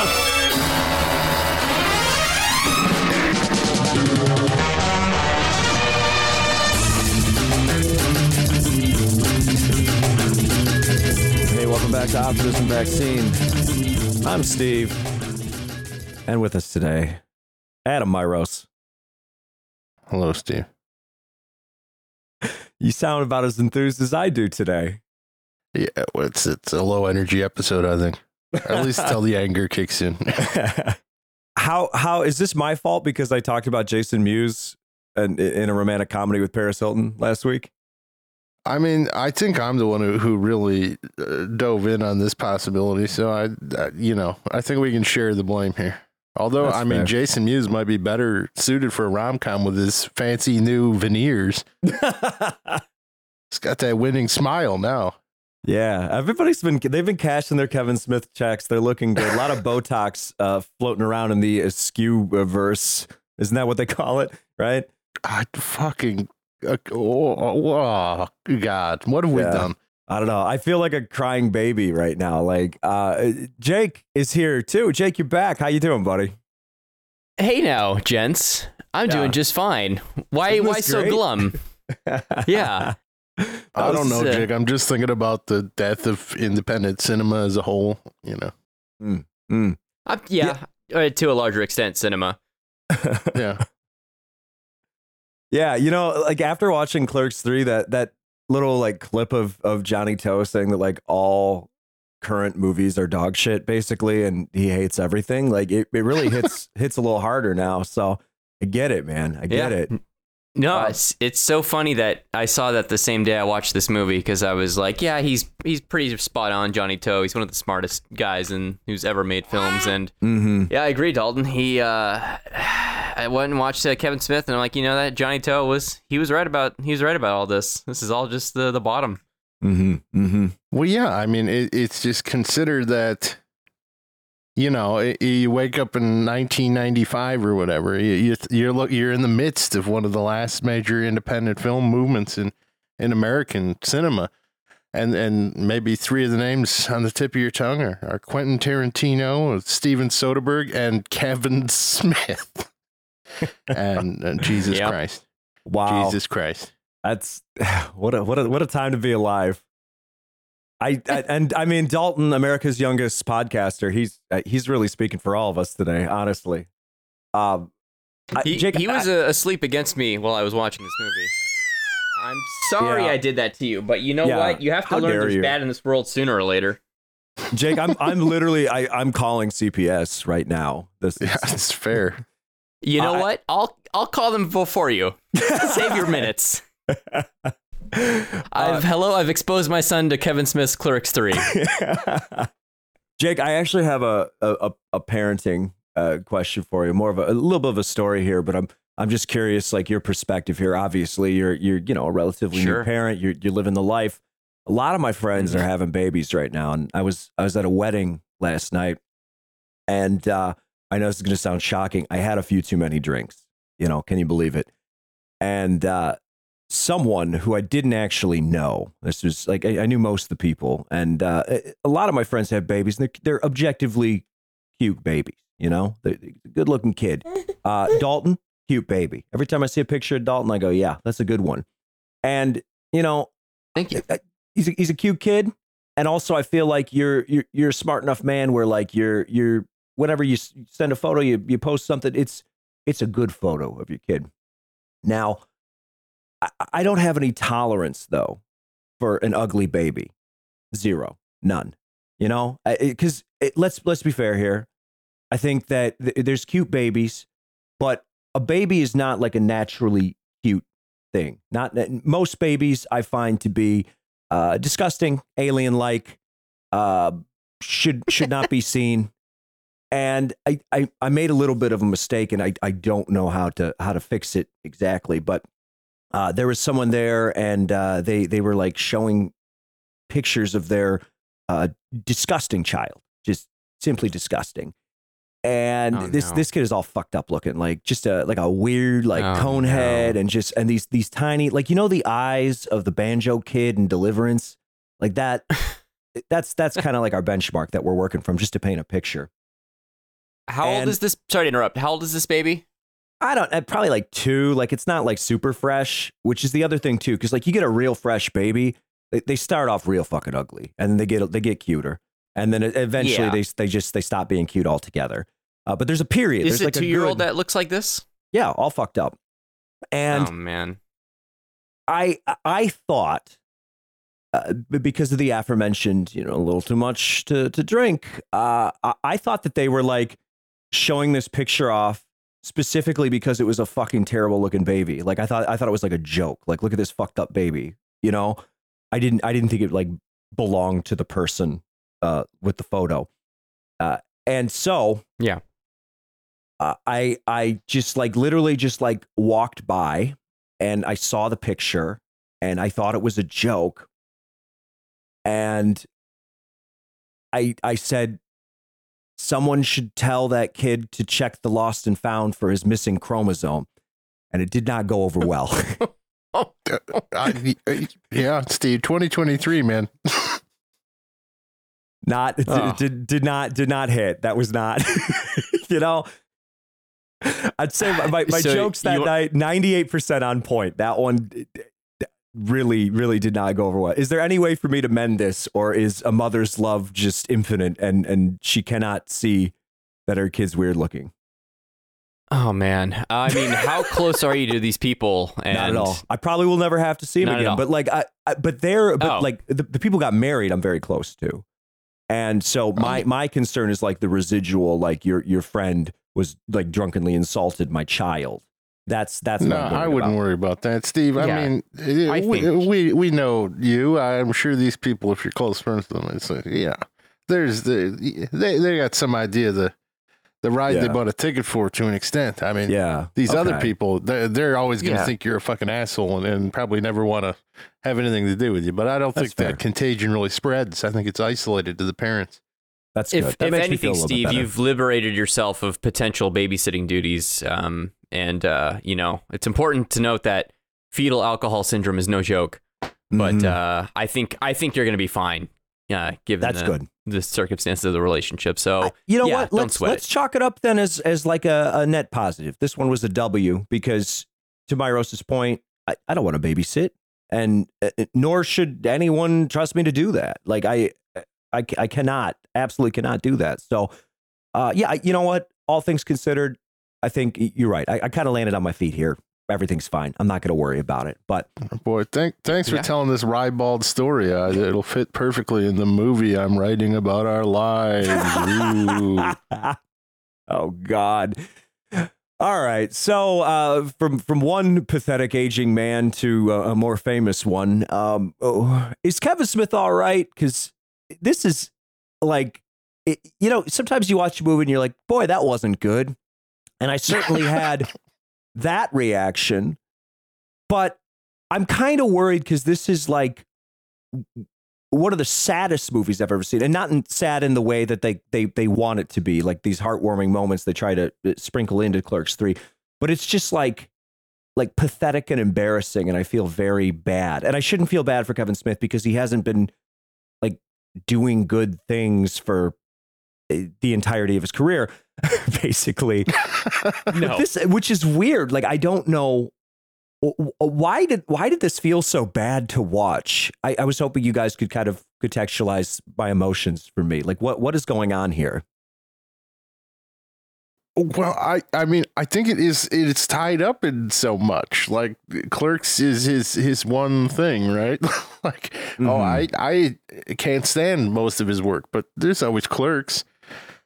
Hey, welcome back to Optimism Vaccine. I'm Steve. And with us today, Adam Myros. Hello, Steve. You sound about as enthused as I do today. Yeah, it's it's a low energy episode, I think. At least till the anger kicks in. how how is this my fault because I talked about Jason Mewes and in a romantic comedy with Paris Hilton last week? I mean, I think I'm the one who, who really uh, dove in on this possibility. So I, uh, you know, I think we can share the blame here. Although, That's I mean, fair. Jason Mewes might be better suited for a rom com with his fancy new veneers. He's got that winning smile now. Yeah, everybody's been they've been cashing their Kevin Smith checks. They're looking good. A lot of Botox uh, floating around in the askew verse. Isn't that what they call it? Right? I fucking, uh, oh, oh, oh, God, what have we done? I don't know. I feel like a crying baby right now. Like uh, Jake is here too. Jake, you're back. How you doing, buddy? Hey now, gents. I'm Yeah. doing just fine. Why why this so glum? Yeah. I don't know, was, Jake. I'm just thinking about the death of independent cinema as a whole. You know, Mm. Uh, yeah, Uh, to a larger extent, cinema. yeah. Yeah, you know, like after watching Clerks 3, that that little like clip of of Johnnie To saying that like all current movies are dog shit basically and he hates everything, like it, it really hits hits a little harder now. So I get it, man. I get Yeah. it. No, Uh, it's it's so funny that I saw that the same day I watched this movie because I was like, yeah, he's he's pretty spot on, Johnnie To. He's one of the smartest guys in who's ever made films, and Mm-hmm. yeah, I agree, Dalton. He, uh, I went and watched uh, Kevin Smith, and I'm like, you know that Johnnie To was he was right about he was right about all this. This is all just the the bottom. Mm-hmm. Mm-hmm. Well, yeah. I mean, it, it's just consider that. You know, you wake up in 1995 or whatever. You, you, you're look, you're in the midst of one of the last major independent film movements in in American cinema, and and maybe three of the names on the tip of your tongue are, are Quentin Tarantino, Steven Soderbergh, and Kevin Smith. and, and Jesus Yep. Christ, Wow. Jesus Christ. That's what a what a what a time to be alive. I, I and I mean Dalton, America's youngest podcaster. He's uh, he's really speaking for all of us today, honestly. Um, I- He, Jake, he was uh, asleep against me while I was watching this movie. I'm sorry Yeah. I did that to you, but you know Yeah. what? You have to How learn there's you. bad in this world sooner or later. Jake, I'm I'm literally I I'm calling CPS right now. This is, Yeah, it's fair. You know I- what? I'll I'll call them before you. Save your minutes. Uh, I've hello. I've exposed my son to Kevin Smith's Clerks Three. Jake, I actually have a a, a- a parenting uh, question for you. More of a, a little bit of a story here, but I'm I'm just curious, like your perspective here. Obviously, you're you're you know a relatively Sure. new parent. You're you're living the life. A lot of my friends are having babies right now, and I was I was at a wedding last night, and uh, I know this is going to sound shocking. I had a few too many drinks. You know, can you believe it? And uh, someone who I didn't actually know. This was like I, I knew most of the people, and uh, a- a lot of my friends have babies, and they're, they're objectively cute babies. You know, they're, they're a good-looking kid. Uh, Dalton, cute baby. Every time I see a picture of Dalton, I go, "Yeah, that's a good one." And you know, Thank you. he's a, he's a cute kid, and also I feel like you're you're you're a smart enough man where like you're you're whenever you send a photo, you you post something, it's it's a good photo of your kid. Now, I, I don't have any tolerance though for an ugly baby, zero, none. You know, because let's let's be fair here. I think that th- there's cute babies, but a baby is not like a naturally cute thing. Not most babies I find to be uh, disgusting, alien like, uh, should should not be seen. And I, I I made a little bit of a mistake, and I I don't know how to how to fix it exactly. But uh, there was someone there, and uh, they they were like showing pictures of their uh, disgusting child, just simply disgusting. And Oh, this no. this kid is all fucked up looking, like just a like a weird like Oh, cone no. head, and just and these these tiny like you know the eyes of the banjo kid in Deliverance, like that. that's that's kind of like our benchmark that we're working from, just to paint a picture. How old is this? Sorry to interrupt. How old is this baby? I don't uh, probably like two. Like it's not like super fresh, which is the other thing too. Because like you get a real fresh baby, they, they start off real fucking ugly, and then they get they get cuter, and then eventually Yeah. they they just they stop being cute altogether. Uh, but there's a period. Is there's it like a two year old that looks like this? yeah, all fucked up. And oh man. I I thought uh, because of the aforementioned, you know, a little too much to to drink. Uh, I, I thought that they were like showing this picture off specifically because it was a fucking terrible looking baby. Like I thought I thought it was like a joke. Like look at this fucked up baby. You know, I didn't I didn't think it like belonged to the person uh, with the photo. Uh, and so Yeah. uh, I I just like literally just like walked by and I saw the picture and I thought it was a joke. And I I said someone should tell that kid to check the lost and found for his missing chromosome. And it did not go over well. Uh, I, yeah, Steve, 2023, man. not Oh. did, did not did not hit. That was not you know I'd say my, my, my So jokes that you- night 98% on point. That one d- d- really really did not go over well. Is there any way for me to mend this or is a mother's love just infinite and and she cannot see that her kid's weird looking? Oh man. I mean, how close are you to these people? And Not at all. I probably will never have to see them Not again. But like, I, I but they're but Oh. like the, the people got married. I'm very close to, and so oh. my my concern is like the residual. Like your your friend was like drunkenly insulted my child. That's that's No, what I'm worried I wouldn't about. worry about that, Steve. I mean, I we, think- we we know you. I'm sure these people, if you're close friends with them, it's like, yeah. There's the they they got some idea the the ride they bought a ticket for to an extent. I mean, Yeah, these other people, they're, they're always going to Yeah. think you're a fucking asshole and, and probably never want to have anything to do with you. But I don't That's think fair. that contagion really spreads. I think it's isolated to the parents. That's good. if, That if makes me feel anything, a little bit Steve, you've liberated yourself of potential babysitting duties. Um, and uh, you know, it's important to note that fetal alcohol syndrome is no joke. But Mhm. uh, I think I think you're going to be fine. Yeah, given that's the, good. the circumstances of the relationship. So I- you know yeah, what? Let's let's chalk it up then as as like a, a net positive. This one was a W because, to Myrosa's point, I, I don't want to babysit, and uh, nor should anyone trust me to do that. Like I, I, I cannot, absolutely cannot do that. So, uh, yeah, you know what? All things considered, I think you're right. I, I kind of landed on my feet here. Everything's fine. I'm not going to worry about it. But Boy, thank, thanks for Yeah. telling this ribald story. Uh, it'll fit perfectly in the movie I'm writing about our lives. Oh God. All right. So uh, from from one pathetic aging man to uh, a more famous one, um, oh, is Kevin Smith all right? Because this is like, it, you know, sometimes you watch a movie and you're like, boy, that wasn't good, and I certainly had that reaction, but I'm kind of worried because this is like one of the saddest movies I've ever seen, and not in, sad in the way that they they they want it to be, like these heartwarming moments they try to uh, sprinkle into Clerks Three, but it's just like like pathetic and embarrassing, and I feel very bad, and I shouldn't feel bad for Kevin Smith because he hasn't been like doing good things for uh, the entirety of his career, basically. No, this, which is weird. Like I don't know w- w- why did why did this feel so bad to watch. I, I was hoping you guys could kind of contextualize my emotions for me. Like what what is going on here? Well, I, I mean, I think it is. It's tied up in so much. Like Clerks is his his one thing, right? like, oh, Mhm. I I can't stand most of his work, but there's always Clerks,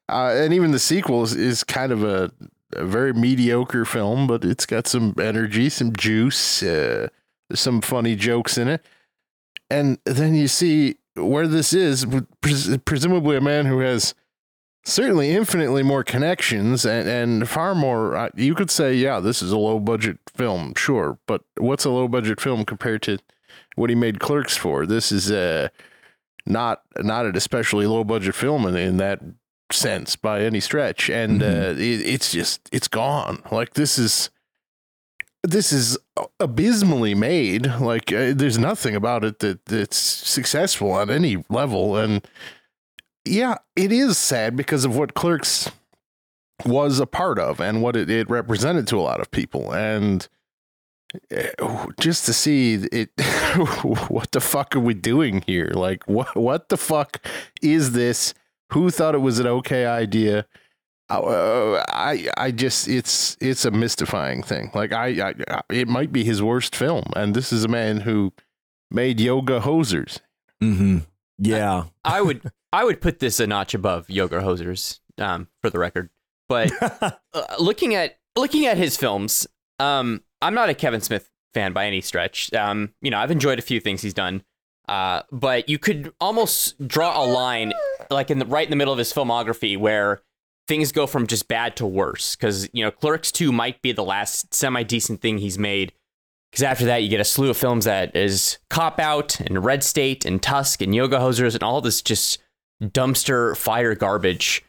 uh, and even the sequel is, is kind of a, a very mediocre film, but it's got some energy, some juice, uh, some funny jokes in it, and then you see where this is, pres- presumably a man who has certainly infinitely more connections and, and far more uh, you could say yeah this is a low budget film sure but what's a low budget film compared to what he made clerks for? This is uh not not an especially low budget film in, in that sense by any stretch. And uh it, it's just it's gone. Like this is this is abysmally made. Like uh, there's nothing about it that that's successful on any level. And yeah, it is sad because of what Clerks was a part of and what it, it represented to a lot of people. And eh, just to see it what the fuck are we doing here? Like what what the fuck is this who thought it was an okay idea uh, I I just it's it's a mystifying thing. Like I, I it might be his worst film, and this is a man who made Yoga Hosers. Mm-hmm. Yeah, I would I would put this a notch above Yoga Hosers, um, for the record. But uh, looking at looking at his films, um, I'm not a Kevin Smith fan by any stretch. Um, you know, I've enjoyed a few things he's done. Uh, but you could almost draw a line, like in the right in the middle of his filmography, where things go from just bad to worse. Because you know, Clerks Two might be the last semi decent thing he's made. Because after that, you get a slew of films that is Cop Out and Red State and Tusk and Yoga Hosers and all this just dumpster fire garbage.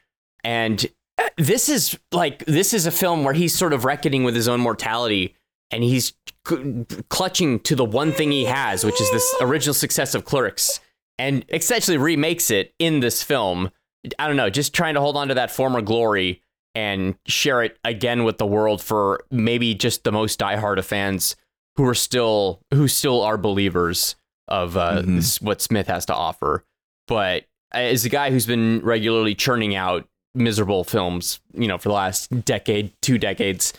And uh, this is like this is a film where he's sort of reckoning with his own mortality and he's c- clutching to the one thing he has, which is this original success of Clerks, and essentially remakes it in this film. I don't know, just trying to hold on to that former glory and share it again with the world for maybe just the most diehard of fans who are still who still are believers of uh, Mhm. this, what Smith has to offer. But as a guy who's been regularly churning out miserable films, you know, for the last decade, two decades,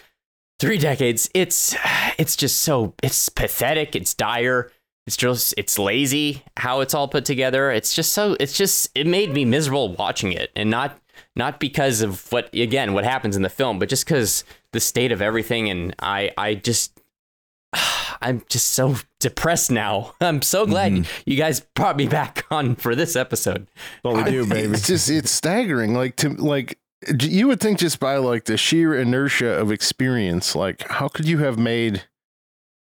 three decades, it's it's just so it's pathetic, it's dire, it's just it's lazy how it's all put together. It's just so it's just it made me miserable watching it, and not not because of what again what happens in the film, but just because the state of everything, and I I just. I'm just so depressed now. I'm so glad mm-hmm. you guys brought me back on for this episode. what we do, I- baby. It's just it's staggering. Like to like you would think just by like the sheer inertia of experience, like how could you have made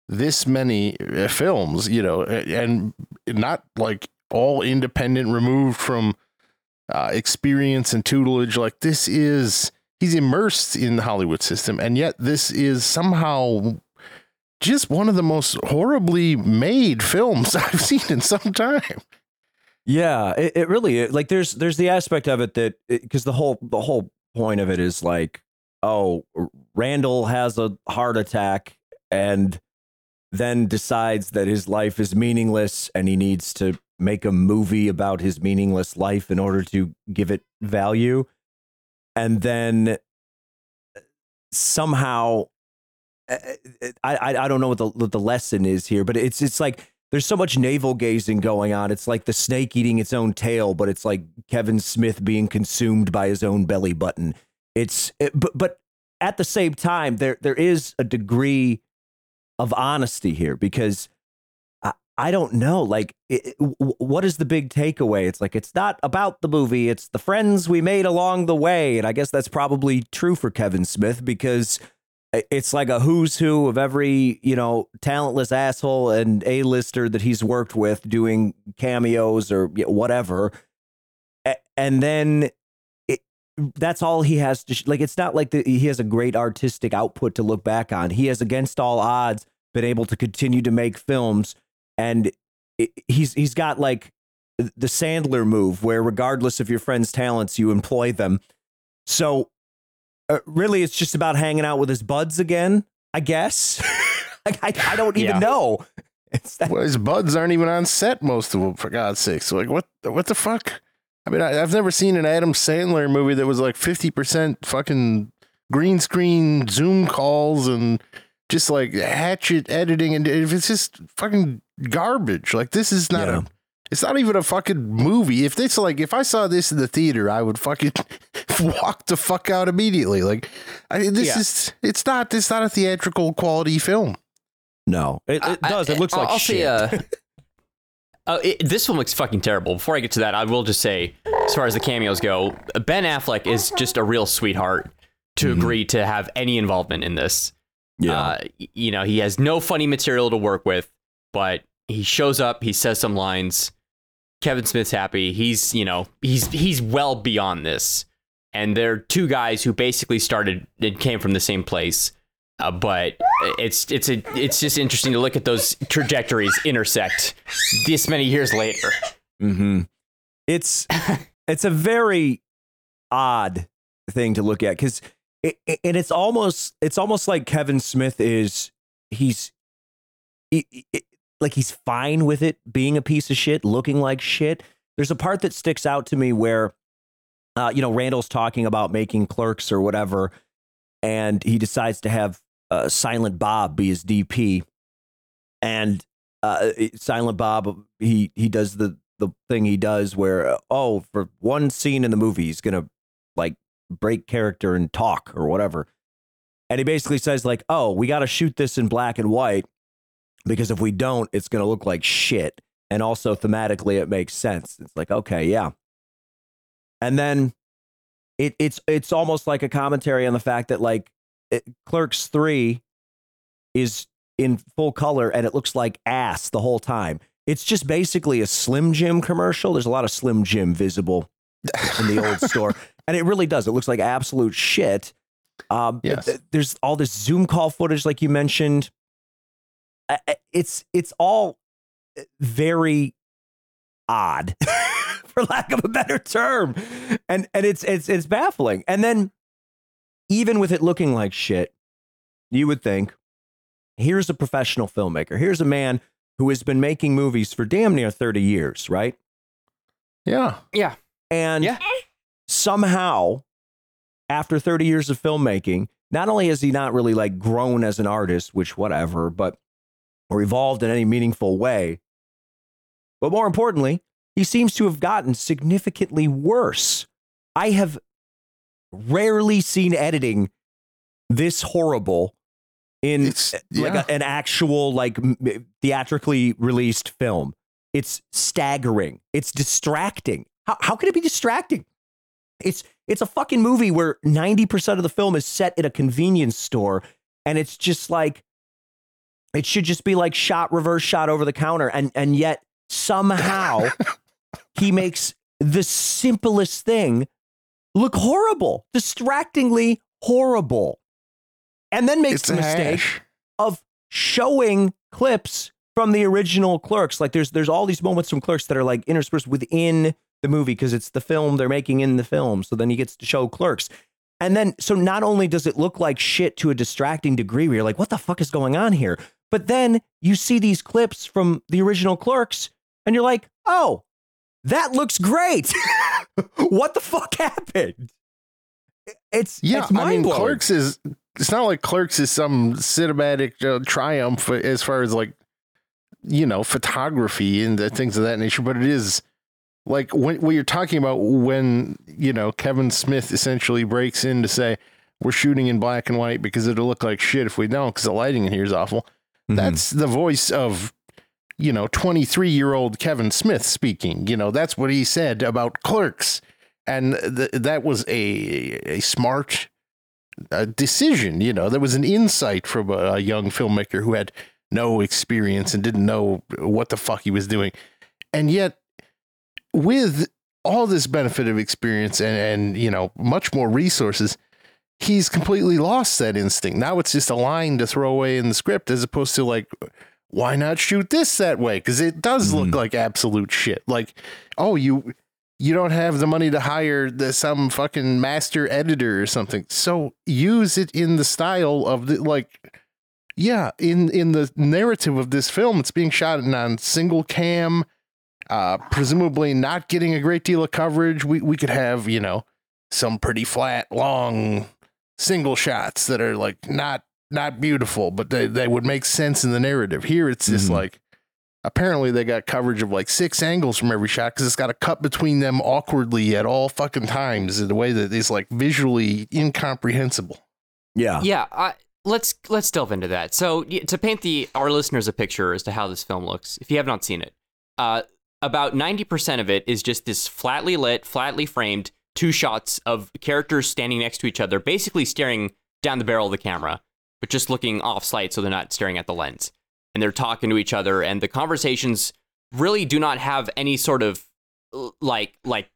this many uh, films? You know, and not like all independent, removed from uh, experience and tutelage. Like this is he's immersed in the Hollywood system, and yet this is somehow. Just one of the most horribly made films I've seen in some time. Yeah, it, it really like there's there's the aspect of it that because the whole the whole point of it is like oh Randall has a heart attack and then decides that his life is meaningless and he needs to make a movie about his meaningless life in order to give it value. And then somehow uh, I I, I don't know what the what the lesson is here but it's it's like there's so much navel gazing going on. It's like the snake eating its own tail, but it's like Kevin Smith being consumed by his own belly button. It's it, but but at the same time, there there is a degree of honesty here because I, I don't know, like it, it- what is the big takeaway? It's like it's not about the movie; it's the friends we made along the way, and I guess that's probably true for Kevin Smith because it's like a who's who of every you know talentless asshole and a-lister that he's worked with doing cameos or whatever. And then that's all he has to sh- like it's not like the, he has a great artistic output to look back on. He has against all odds been able to continue to make films and it, he's he's got like the Sandler move where regardless of your friend's talents you employ them. So uh, really it's just about hanging out with his buds again i guess I, I, I don't even Yeah. know that, Well, his buds aren't even on set, most of them, for God's sakes. Like, what what the fuck? I mean, I, I've never seen an Adam Sandler movie that was like 50% fucking green screen Zoom calls and just like hatchet editing. And if it's just fucking garbage, like, this is not Yeah. a. It's not even a fucking movie. If this like if I saw this in the theater, I would fucking walk the fuck out immediately. Like, I this Yeah. is it's not it's not a theatrical quality film. no it, it I- does it looks I'll- like I'll shit say, uh, uh, it, this one looks fucking terrible. Before I get to that, I will just say, as far as the cameos go, Ben Affleck is just a real sweetheart to Mhm. agree to have any involvement in this. yeah Uh, you know, he has no funny material to work with, but he shows up, he says some lines. Kevin Smith's happy. He's, you know, he's he's well beyond this. And they're two guys who basically started it came from the same place. Uh, but it's it's a it's just interesting to look at those trajectories intersect this many years later. mm-hmm. it's it's a very odd thing to look at because it, it- and it's almost it's almost like Kevin Smith is he's he- he- like he's fine with it being a piece of shit, looking like shit. There's a part that sticks out to me where, uh, you know, Randall's talking about making clerks or whatever, and he decides to have uh, Silent Bob be his DP, and uh, Silent Bob he he does the the thing he does where uh, oh for one scene in the movie he's gonna like break character and talk or whatever, and he basically says like oh we got to shoot this in black and white because if we don't it's gonna look like shit, and also thematically it makes sense. It's like okay yeah, and then it it's it's almost like a commentary on the fact that like it, Clerks three is in full color and it looks like ass the whole time. It's just basically a Slim Jim commercial. There's a lot of Slim Jim visible in the old store, and it really does. It looks like absolute shit. Um, Yes. th- There's all this Zoom call footage, like you mentioned. I- I- It's it's all uh, very odd, for lack of a better term, and and it's it's it's baffling. And then, even with it looking like shit, you would think, here's a professional filmmaker. Here's a man who has been making movies for damn near 30 years, right? Yeah. Yeah. And Yeah. somehow, after 30 years of filmmaking, not only has he not really like grown as an artist, which whatever, but or evolved in any meaningful way, but more importantly, he seems to have gotten significantly worse. I have rarely seen editing this horrible in It's eh, like yeah. a, an actual like theatrically released film. It's staggering. It's distracting. How how could it be distracting? It's it's a fucking movie where 90% of the film is set in a convenience store and it's just like it should just be like shot reverse shot over the counter and and yet somehow he makes the simplest thing look horrible, distractingly horrible. And then makes it's the mistake hash. of showing clips from the original Clerks. Like there's there's all these moments from Clerks that are like interspersed within the movie because it's the film they're making in the film. So then he gets to show Clerks. And then so not only does it look like shit to a distracting degree where you're like, what the fuck is going on here? But then you see these clips from the original Clerks and you're like, oh, that looks great. what the fuck happened? It's Yeah, it's I mean. Clerks is. It's not like Clerks is some cinematic uh, triumph as far as like, you know, photography and things of that nature. But it is like when what you're talking about when you know Kevin Smith essentially breaks in to say we're shooting in black and white because it'll look like shit if we don't because the lighting in here is awful. Mhm. That's the voice of, you know, 23 year old Kevin Smith speaking. You know, that's what he said about clerks. And th- that was a, a smart uh, decision. You know, there was an insight from a, a young filmmaker who had no experience and didn't know what the fuck he was doing. And yet, with all this benefit of experience and, and you know, much more resources, he's completely lost that instinct. Now it's just a line to throw away in the script as opposed to like, why not shoot this that way? Because it does look Mhm. like absolute shit. Like, oh, you you don't have the money to hire the, some fucking master editor or something. So use it in the style of the like. Yeah, in in the narrative of this film, it's being shot in on single cam, uh, presumably not getting a great deal of coverage. We we could have you know some pretty flat, long single shots that are like not not beautiful, but they, they would make sense in the narrative. Here it's just Mhm. like apparently they got coverage of like six angles from every shot because it's got a cut between them awkwardly at all fucking times in a way that is like visually incomprehensible. yeah. Yeah, I, let's let's delve into that. So to paint the our listeners a picture as to how this film looks, if you have not seen it, uh, about ninety percent of it is just this flatly lit, flatly framed two shots of characters standing next to each other, basically staring down the barrel of the camera, but just looking off sight so they're not staring at the lens, and they're talking to each other, and the conversations really do not have any sort of like like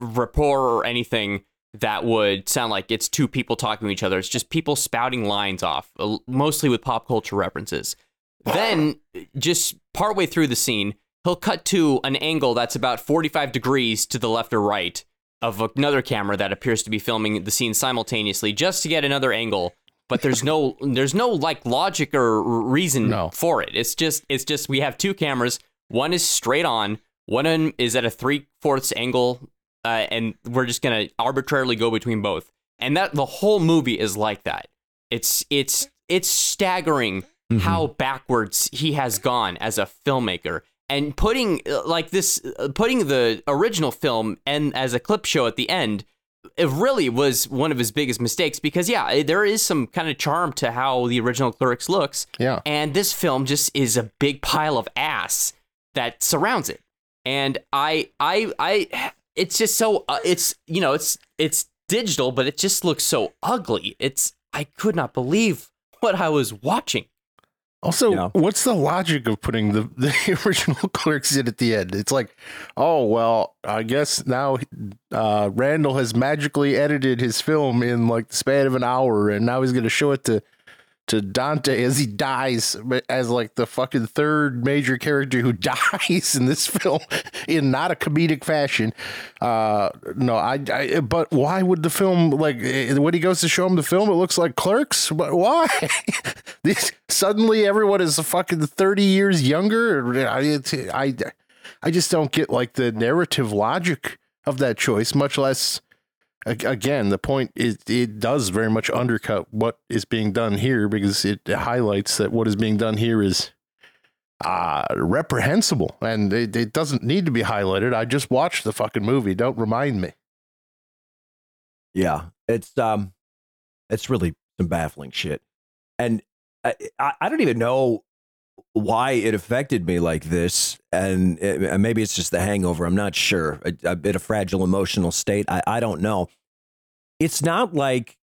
rapport or anything that would sound like it's two people talking to each other. It's just people spouting lines off, uh, mostly with pop culture references. Then, just partway through the scene, he'll cut to an angle that's about 45 degrees to the left or right, of another camera that appears to be filming the scene simultaneously just to get another angle. But there's no there's no like logic or reason No. for it. It's just it's just we have two cameras. One is straight on. One is at a three fourths angle, uh, and we're just gonna arbitrarily go between both. And that the whole movie is like that. It's it's it's staggering how backwards he has gone as a filmmaker and putting like this putting the original film and as a clip show at the end it really was one of his biggest mistakes because yeah there is some kind of charm to how the original clerks looks. Yeah. and this film just is a big pile of ass that surrounds it. And i i i it's just so uh, it's you know it's it's digital but it just looks so ugly. It's i could not believe what i was watching Also, Yeah. what's the logic of putting the, the original clerks in at the end? It's like, oh well, I guess now uh, Randall has magically edited his film in like the span of an hour, and now he's going to show it to to Dante as he dies as like the fucking third major character who dies in this film in not a comedic fashion. Uh, no, I, I. But why would the film like eh, when he goes to show him the film? It looks like Clerks. But why? this suddenly everyone is fucking thirty years younger. I, I, I just don't get like the narrative logic of that choice, much less again, the point is it does very much undercut what is being done here because it highlights that what is being done here is uh reprehensible and it, it doesn't need to be highlighted. I just watched the fucking movie. Don't remind me. Yeah, it's um, it's really some baffling shit, and I I, I don't even know why it affected me like this, and it, and maybe it's just the hangover. I'm not sure. A, a bit of fragile emotional state. I I don't know. It's not like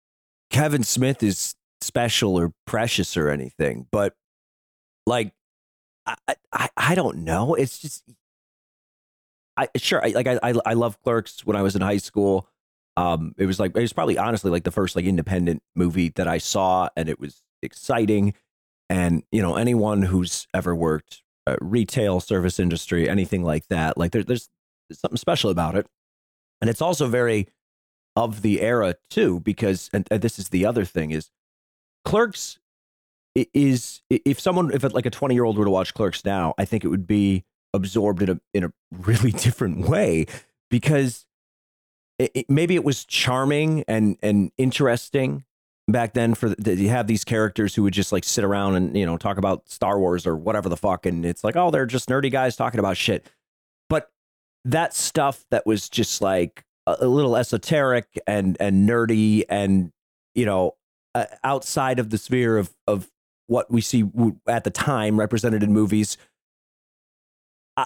Kevin Smith is special or precious or anything, but like I I, I don't know. It's just. I sure I, like I I I love Clerks when I was in high school um it was like it was probably honestly like the first like independent movie that i saw and it was exciting and you know anyone who's ever worked uh, retail service industry anything like that like there, there's something special about it. And it's also very of the era too because and, and this is the other thing is clerks is if someone if like a 20 year old were to watch clerks now i think it would be absorbed in a in a really different way because it, it- maybe it was charming and and interesting back then for the, you have these characters who would just like sit around and you know talk about Star Wars or whatever the fuck and it's like oh they're just nerdy guys talking about shit but that stuff that was just like a, a little esoteric and and nerdy and you know uh, outside of the sphere of of what we see at the time represented in movies uh,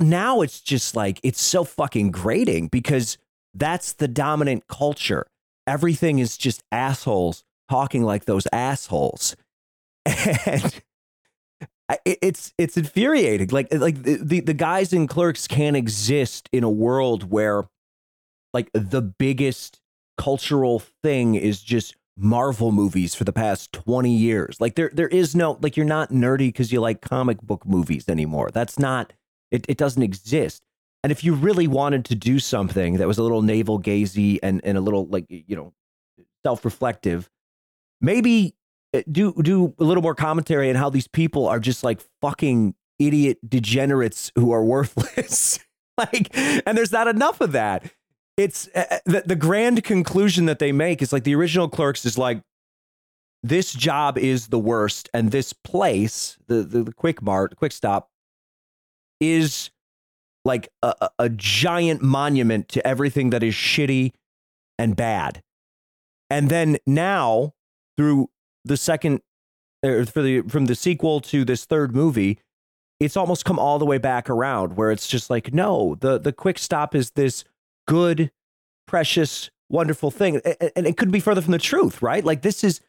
now it's just like it's so fucking grating because that's the dominant culture. Everything is just assholes talking like those assholes. And it's it's infuriating. Like like the, the guys in clerks can't exist in a world where like the biggest cultural thing is just Marvel movies for the past 20 years. Like there there is no like you're not nerdy because you like comic book movies anymore. That's not it, it doesn't exist. And if you really wanted to do something that was a little navel gazy and, and a little like you know self-reflective, maybe uh, do do a little more commentary on how these people are just like fucking idiot degenerates who are worthless. like and there's not enough of that. It's uh, the, the grand conclusion that they make is like the original clerks is like this job is the worst and this place the the, the quick mart quick stop is like a, a- giant monument to everything that is shitty and bad. And then now, through the second, or for the from the sequel to this third movie, it's almost come all the way back around, where it's just like, no, the the quick stop is this good, precious, wonderful thing, and it could be further from the truth, right? Like this is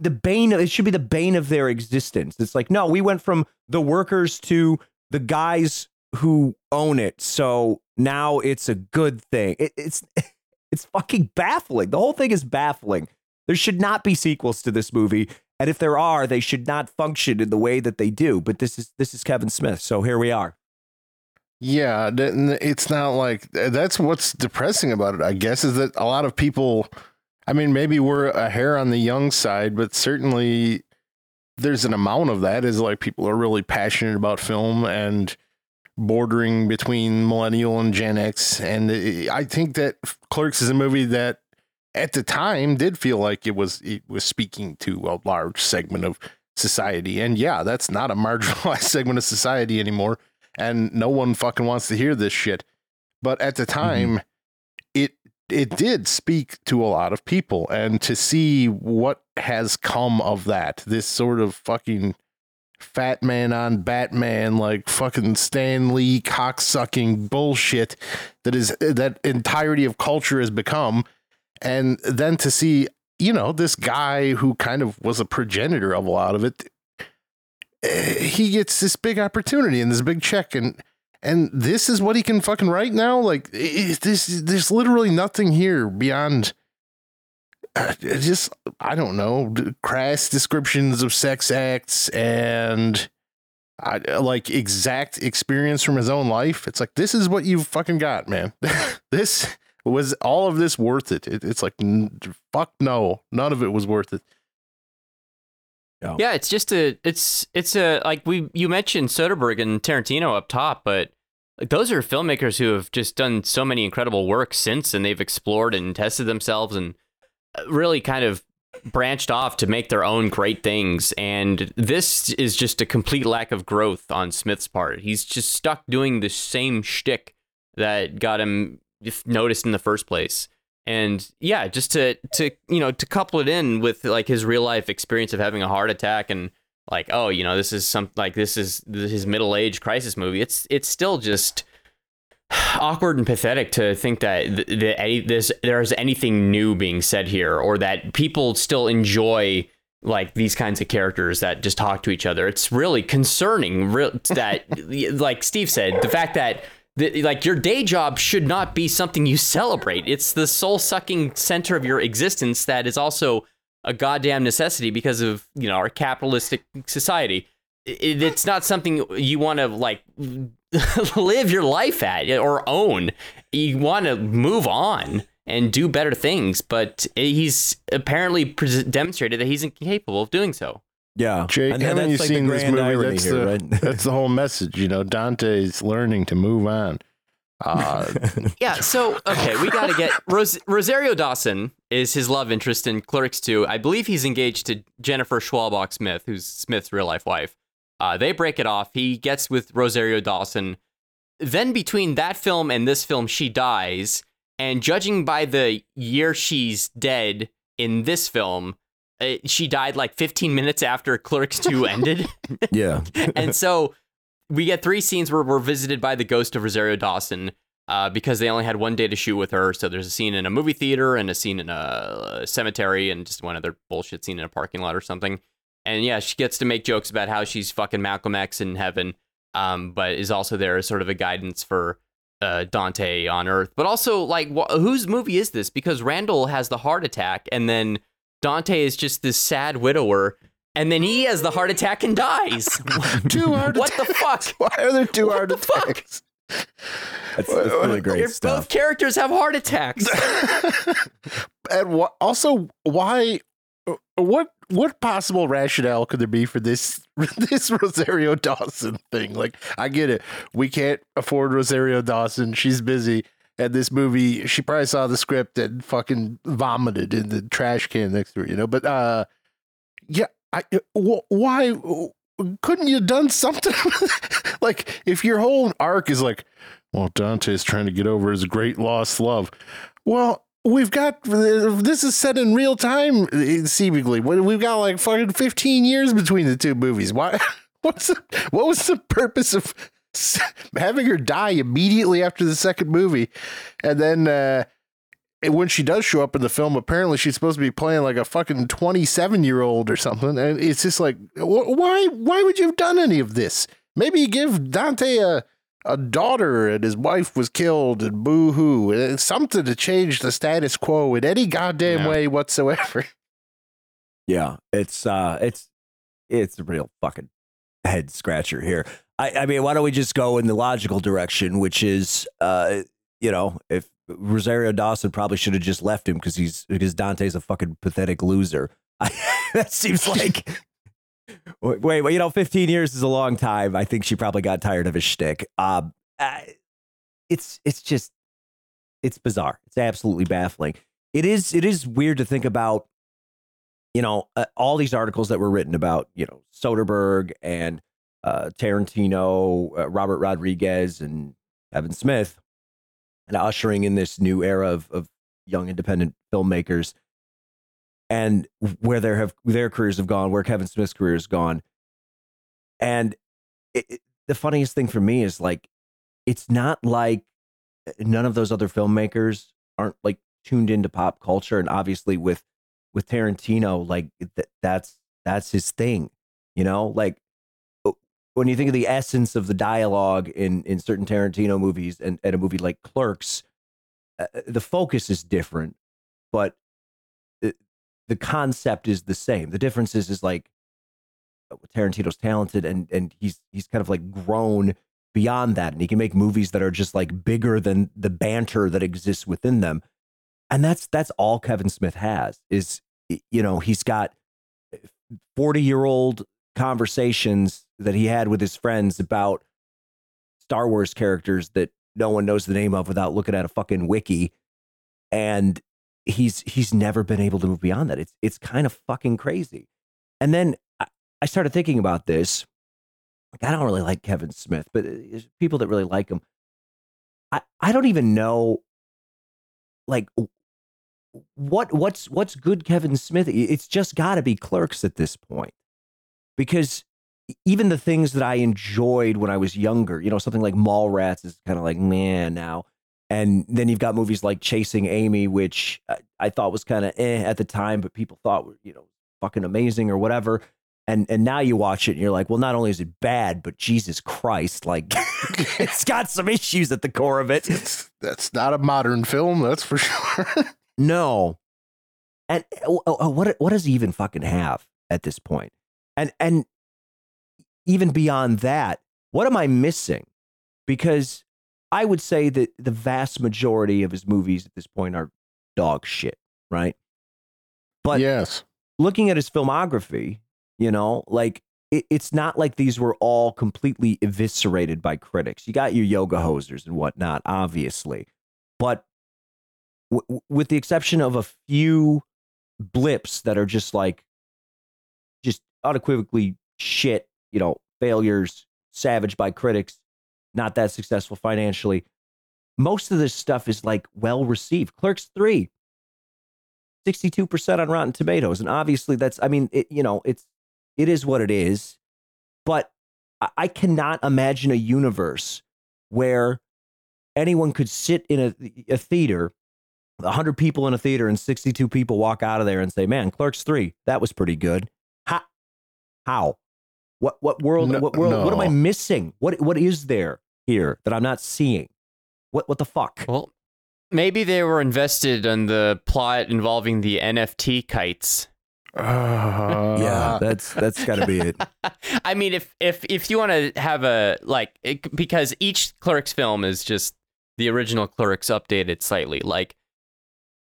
the bane. Of, it should be the bane of their existence. It's like, no, we went from the workers to the guys who own it. So now it's a good thing. It, it's it's fucking baffling. The whole thing is baffling. There should not be sequels to this movie, and if there are, they should not function in the way that they do. But this is this is Kevin Smith, so here we are. Yeah, it's not like that's what's depressing about it. I guess is that a lot of people. I mean, maybe we're a hair on the young side, but certainly there's an amount of that is like people are really passionate about film and bordering between millennial and Gen X. And I think that Clerks is a movie that at the time did feel like it was it was speaking to a large segment of society. And yeah, that's not a marginalized segment of society anymore. And no one fucking wants to hear this shit. But at the time, mm-hmm. it it did speak to a lot of people. And to see what has come of that, this sort of fucking fat man on Batman, like fucking Stan Lee cocksucking bullshit that is that entirety of culture has become. And then to see, you know, this guy who kind of was a progenitor of a lot of it, eh, he gets this big opportunity and this big check and and this is what he can fucking write now like this there's literally nothing here beyond just I don't know crass descriptions of sex acts and I, like exact experience from his own life. It's like this is what you fucking got, man. this was all of this worth it? it it's like fuck no, none of it was worth it. Yeah. yeah, it's just a it's it's a like we you mentioned Soderbergh and Tarantino up top, but like those are filmmakers who have just done so many incredible work since and they've explored and tested themselves and really kind of branched off to make their own great things. And this is just a complete lack of growth on Smith's part. He's just stuck doing the same shtick that got him noticed in the first place. And yeah, just to to you know to couple it in with like his real life experience of having a heart attack and like oh you know this is some like this is his middle age crisis movie. It's it's still just awkward and pathetic to think that th- th- there's anything new being said here or that people still enjoy like these kinds of characters that just talk to each other. It's really concerning that, like Steve said, the fact that the, like your day job should not be something you celebrate. It's the soul sucking center of your existence that is also a goddamn necessity because of you know our capitalistic society. It, it's not something you want to like live your life at or own. You want to move on and do better things, but he's apparently pre- demonstrated that he's incapable of doing so. Yeah, Jake, and haven't you like seen this movie? That's here, the right? that's the whole message. You know, Dante's learning to move on. Uh, yeah. So okay, we got to get Ros- Rosario Dawson is his love interest in Clerks 2. I believe he's engaged to Jennifer Schwalbach Smith, who's Smith's real life wife. Uh, they break it off. He gets with Rosario Dawson. Then between that film and this film, she dies. And judging by the year she's dead in this film, uh, she died like 15 minutes after Clerks 2 ended. yeah. and so we get three scenes where we're visited by the ghost of Rosario Dawson uh, because they only had one day to shoot with her. So there's a scene in a movie theater and a scene in a cemetery and just one other bullshit scene in a parking lot or something. And yeah, she gets to make jokes about how she's fucking Malcolm X in heaven, um, but is also there as sort of a guidance for uh, Dante on Earth. But also, like, wh- whose movie is this? Because Randall has the heart attack, and then Dante is just this sad widower. And then he has the heart attack and dies. two heart What the fuck? Why are there two what heart the attacks? Fuck? That's, that's really great stuff. Both characters have heart attacks. and wh- also, why? What what possible rationale could there be for this this Rosario Dawson thing? Like, I get it. We can't afford Rosario Dawson. She's busy. And this movie, she probably saw the script and fucking vomited in the trash can next to her, you know. But uh, yeah, I why couldn't you done something? like, if your whole arc is like, well, Dante's trying to get over his great lost love. Well, we've got this is set in real time seemingly. We've got like fucking 15 years between the two movies. Why what's the, what was the purpose of having her die immediately after the second movie? And then uh when she does show up in the film apparently she's supposed to be playing like a fucking 27 year old or something. And it's just like why why would you have done any of this? Maybe give dante a a daughter and his wife was killed and boo hoo. Something to change the status quo in any goddamn yeah. way whatsoever. Yeah, it's uh it's it's a real fucking head scratcher here. I, I mean, why don't we just go in the logical direction, which is, uh, you know, if Rosario Dawson probably should have just left him because he's because Dante's a fucking pathetic loser. I, that seems like. Wait, you know, 15 years is a long time. I think she probably got tired of his shtick. Um, it's it's just it's bizarre. It's absolutely baffling. It is it is weird to think about. You know, uh, all these articles that were written about you know Soderbergh and uh, Tarantino, uh, Robert Rodriguez, and Kevin Smith, and ushering in this new era of, of young independent filmmakers, and where their have their careers have gone, where Kevin Smith's career has gone, and it, it, the funniest thing for me is like, it's not like uh, none of those other filmmakers aren't like tuned into pop culture, and obviously with with Tarantino, like th- that's that's his thing, you know, like when you think of the essence of the dialogue in in certain Tarantino movies and, and a movie like Clerks, uh, uh the focus is different, but the concept is the same. The difference is is like uh, Tarantino's talented and and he's he's kind of like grown beyond that, and he can make movies that are just like bigger than the banter that exists within them, and that's that's all Kevin Smith has. Is you know he's got uh, forty year old conversations that he had with his friends about Star Wars characters that no one knows the name of without looking at a fucking wiki. And he's he's never been able to move beyond that. It's it's kind of fucking crazy. And then I, I started thinking about this. Like I don't really like Kevin Smith, but uh, there's people that really like him. I, I don't even know like what what's what's good Kevin Smith. It's just got to be Clerks at this point because even the things that I enjoyed when I was younger, you know, something like Mallrats is kind of like man now. And then you've got movies like Chasing Amy, which I, I thought was kind of eh at the time, but people thought were, you know, fucking amazing or whatever. And and now you watch it and you're like, well, not only is it bad, but Jesus Christ, like it's got some issues at the core of it. It's, that's not a modern film, that's for sure. no. And uh, what what does he even fucking have at this point? And and even beyond that, what am I missing? Because I would say that the vast majority of his movies at this point are dog shit, right? But yes, looking at his filmography, you know, like it, it's not like these were all completely eviscerated by critics. You got your yoga hosers and whatnot, obviously, but w- with the exception of a few blips that are just like just unequivocally shit, you know, failures, savaged by critics, not that successful financially. Most of this stuff is like well received. Clerks 3, 62% on Rotten Tomatoes. And obviously that's, I mean, it, you know, it's, it is what it is. But I cannot imagine a universe where anyone could sit in a, a theater, 100 people in a theater, and 62 people walk out of there and say, man, Clerks 3, that was pretty good. How? How? What what world? No, what world? No. What am I missing? What what is there here that I'm not seeing? What what the fuck? Well, maybe they were invested in the plot involving the NFT kites. Uh, yeah, that's that's got to be it. I mean, if if if you want to have a like, it, because each Clerks film is just the original Clerks updated slightly. Like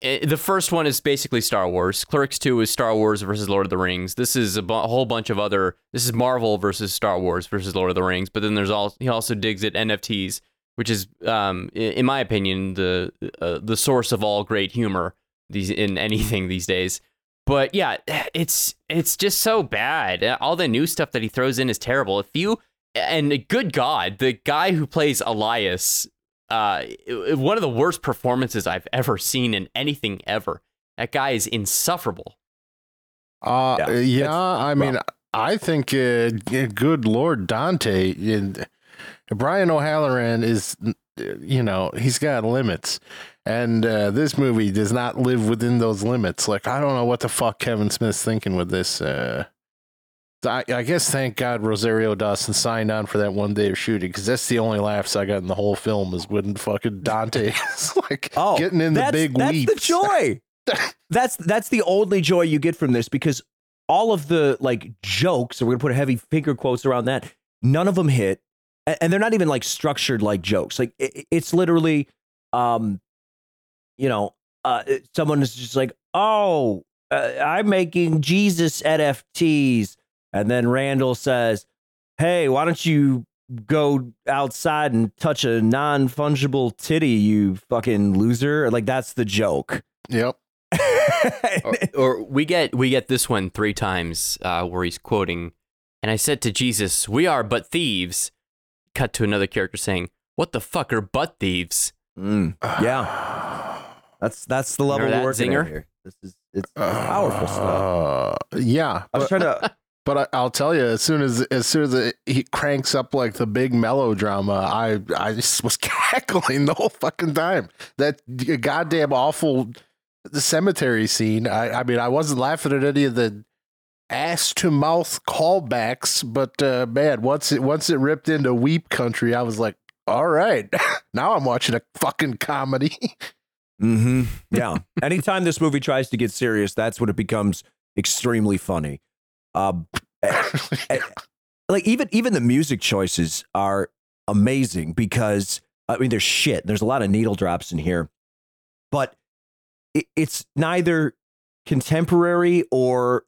it, the first one is basically Star Wars. Clerks 2 is Star Wars versus Lord of the Rings. This is a, bu- a, whole bunch of other. This is Marvel versus Star Wars versus Lord of the Rings. But then there's all he also digs at NFTs, which is, um, in my opinion, the uh, the source of all great humor these in anything these days. But yeah, it's it's just so bad. All the new stuff that he throws in is terrible. If you and good God, the guy who plays Elias uh, one of the worst performances I've ever seen in anything ever. That guy is insufferable. Uh, yeah, yeah I mean, I think, uh, good Lord, Dante, uh, Brian O'Halloran is, you know, he's got limits. And uh, this movie does not live within those limits. Like, I don't know what the fuck Kevin Smith's thinking with this. Uh, I, I, guess thank God Rosario Dawson signed on for that one day of shooting because that's the only laughs I got in the whole film is when fucking Dante is like oh, getting in the big that's weeps. the joy. that's that's the only joy you get from this because all of the like jokes, and we're gonna put a heavy finger quotes around that. None of them hit. and, and they're not even like structured like jokes. Like it, it's literally, um, you know, uh, someone is just like, "Oh, uh, I'm making Jesus NFTs," and then Randall says, "Hey, why don't you go outside and touch a non fungible titty, you fucking loser?" Like that's the joke. Yep. or, or we get we get this one three times uh, where he's quoting, and I said to Jesus, "We are but thieves." Cut to another character saying, "What the fuck are butt thieves?" Mm, yeah, that's that's the level Remember we're that working zinger? here. This is it's powerful stuff. Uh, yeah, I was but, trying to. but I, I'll tell you, as soon as as soon as it, he cranks up like the big melodrama, I I just was cackling the whole fucking time. That goddamn awful the cemetery scene. I I mean, I wasn't laughing at any of the ass to mouth callbacks, but uh, man, once it once it ripped into weep country, I was like, all right, now I'm watching a fucking comedy. hmm Yeah. Anytime this movie tries to get serious, that's when it becomes extremely funny. Um, like even even the music choices are amazing because I mean there's shit. There's a lot of needle drops in here, but it, it's neither contemporary or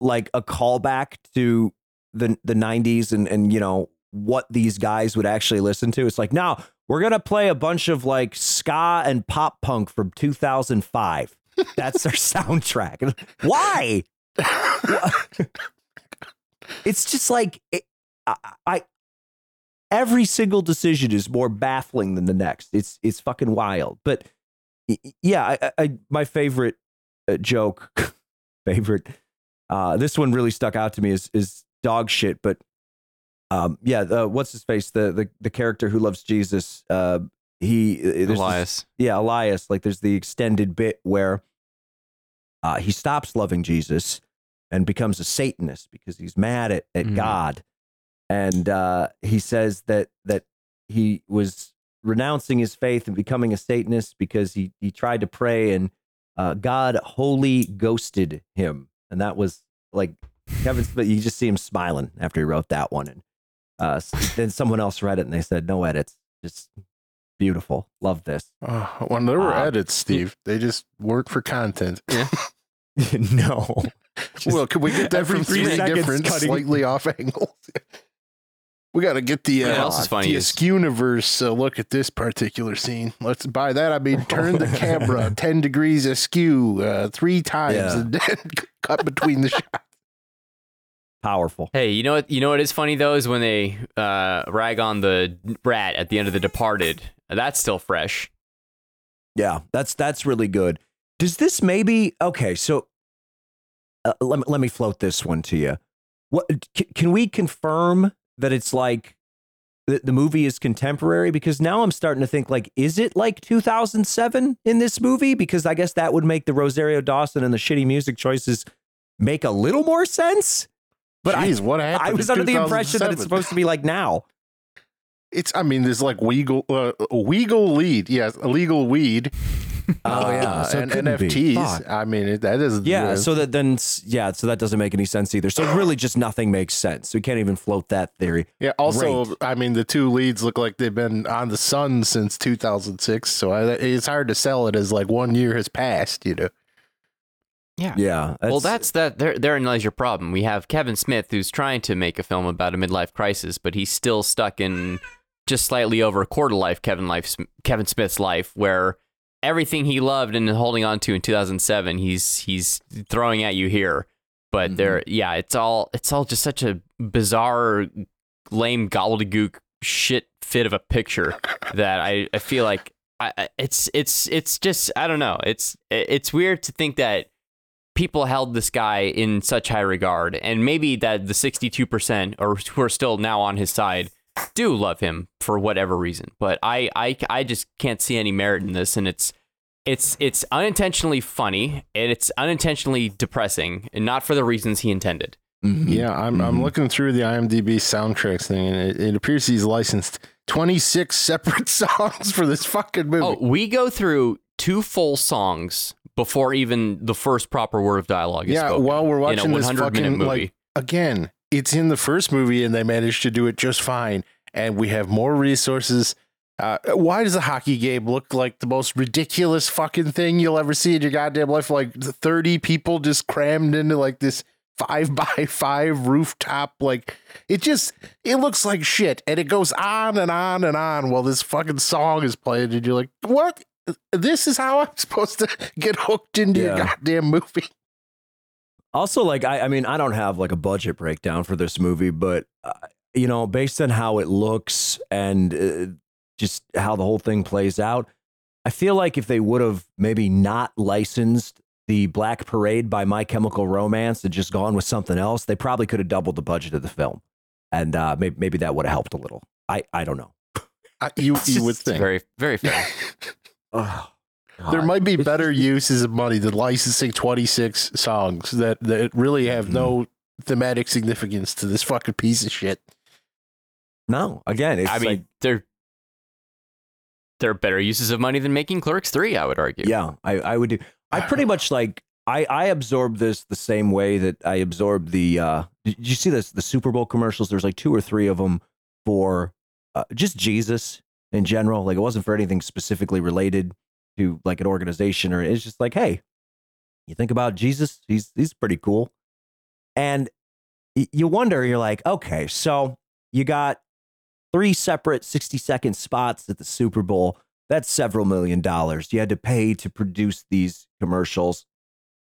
like a callback to the the 90s and and you know what these guys would actually listen to. It's like, now we're gonna play a bunch of like ska and pop punk from 2005. That's our soundtrack. Why? it's just like it, I, I every single decision is more baffling than the next. It's it's fucking wild. But yeah, I, I, my favorite uh, joke, favorite. Uh, this one really stuck out to me is is dog shit. But um, yeah, the, what's his face? The the the character who loves Jesus. Uh, he uh, there's this- Elias. yeah, Elias. Like there's the extended bit where uh, he stops loving Jesus and becomes a Satanist because he's mad at, at Mhm. God, and uh, he says that that he was renouncing his faith and becoming a Satanist because he he tried to pray and uh, God wholly ghosted him, and that was like Kevin. Smith. You just see him smiling after he wrote that one, and uh, then someone else read it and they said no edits, just beautiful, love this. Uh, when there were Uh, edits, Steve, they just weren't for content. no. well, could we get that every from three three seconds different, cutting- slightly off angles? we got to get the You know what uh, else is funny the is- Askewniverse uh, look at this particular scene. Let's by that I mean turn the camera ten degrees askew uh, three times Yeah. and then cut between the shots. Powerful. Hey, you know what? You know what is funny though is when they uh, rag on the rat at the end of The Departed. That's still fresh. Yeah, that's that's really good. Does this maybe okay? So uh, let me let me float this one to you. What can, can we confirm that it's like the, the movie is contemporary? Because now I'm starting to think like, is it like 2007 in this movie? Because I guess that would make the Rosario Dawson and the shitty music choices make a little more sense. But I- Jeez, what happened? I was under the impression that it's supposed to be like now. It's. I mean, there's like legal, uh, legal lead. Yes, illegal weed. Oh, yeah, uh, so and. NFTs. I mean, it, that is. Yeah, uh, so that then yeah, so that doesn't make any sense either. So really, just nothing makes sense. We can't even float that theory. Yeah. Also, Great. I mean, the two leads look like they've been on the sun since 2006, so I, it's hard to sell it as like one year has passed. You know. Yeah. Yeah. Well, that's that. There, therein lies your problem. We have Kevin Smith who's trying to make a film about a midlife crisis, but he's still stuck in just slightly over a quarter life Kevin life Kevin Smith's life, where everything he loved and holding on to in 2007, he's he's throwing at you here. But Mhm. there, yeah, it's all it's all just such a bizarre, lame gobbledygook shit fit of a picture that I, I feel like I, it's it's it's just I don't know. It's it's weird to think that people held this guy in such high regard, and maybe that the sixty-two percent or who are still now on his side do love him for whatever reason. But I I I just can't see any merit in this, and it's. It's it's unintentionally funny and it's unintentionally depressing, and not for the reasons he intended. Mhm. Yeah, I'm I'm Mhm. looking through the IMDb soundtracks thing, and it, it appears he's licensed 26 separate songs for this fucking movie. Oh, we go through two full songs before even the first proper word of dialogue is yeah, spoken while we're in watching a this 100 minute fucking movie. like again, it's in the first movie, and they managed to do it just fine. and we have more resources. Uh, why does a hockey game look like the most ridiculous fucking thing you'll ever see in your goddamn life? Like 30 people just crammed into like this five by five rooftop. Like it just, it looks like shit. And it goes on and on and on while this fucking song is playing. And you're like, what? This is how I'm supposed to get hooked into Yeah. your goddamn movie. Also, like I, I mean, I don't have like a budget breakdown for this movie, but uh, you know, based on how it looks and uh, just how the whole thing plays out, I feel like if they would have maybe not licensed the Black Parade by My Chemical Romance and just gone with something else, they probably could have doubled the budget of the film, and uh, maybe maybe that would have helped a little. I I don't know. I, you, you would think. very very fair. Oh, there might be better uses of money than licensing 26 songs that, that really have Mm-hmm. no thematic significance to this fucking piece of shit. No, again, it's I mean, like they're they're better uses of money than making Clerks three. I would argue. Yeah, I, I would do. I pretty much like I I absorb this the same way that I absorb the. uh Did you see this? The Super Bowl commercials. There's like two or three of them for uh, just Jesus in general. Like it wasn't for anything specifically related to like an organization or it's just like, hey, you think about Jesus? He's he's pretty cool, and you wonder. You're like, okay, so you got three separate 60 second spots at the Super Bowl. That's several million dollars. You had to pay to produce these commercials.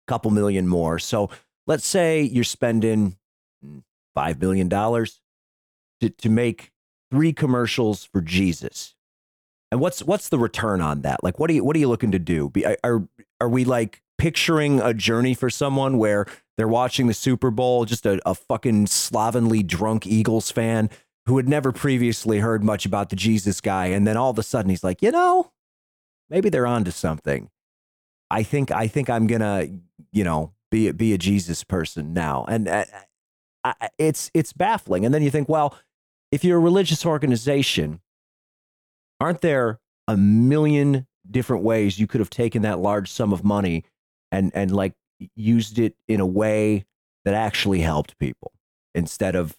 A couple million more. So let's say you're spending mm, five million dollars to, to make three commercials for jesus and what's what's the return on that like what are you what are you looking to do Be, are are we like picturing a journey for someone where they're watching the super bowl just a, a fucking slovenly drunk eagles fan who had never previously heard much about the Jesus guy. And then all of a sudden he's like, you know, maybe they're onto something. I think I think I'm gonna, you know, be be a Jesus person now. And uh, I- it's it's baffling. And then you think, well, if you're a religious organization, aren't there a million different ways you could have taken that large sum of money and and like used it in a way that actually helped people instead of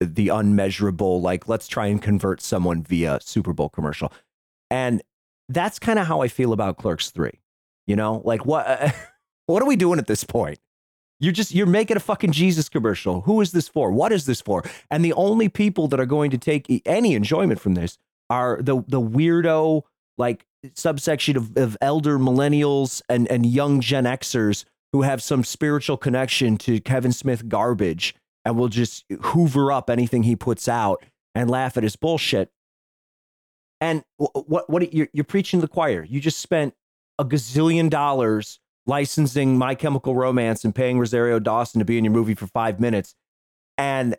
the unmeasurable like let's try and convert someone via super bowl commercial? And that's kind of how i feel about clerks 3 you know? Like what uh, what are we doing at this point? You're just you're making a fucking jesus commercial. Who is this for? What is this for? And the only people that are going to take any enjoyment from this are the the weirdo like subsection of, of elder millennials and and young gen xers who have some spiritual connection to kevin smith garbage and will just hoover up anything he puts out and laugh at his bullshit. And wh- what what you're, you're preaching to the choir? You just spent a gazillion dollars licensing My Chemical Romance and paying Rosario Dawson to be in your movie for five minutes, and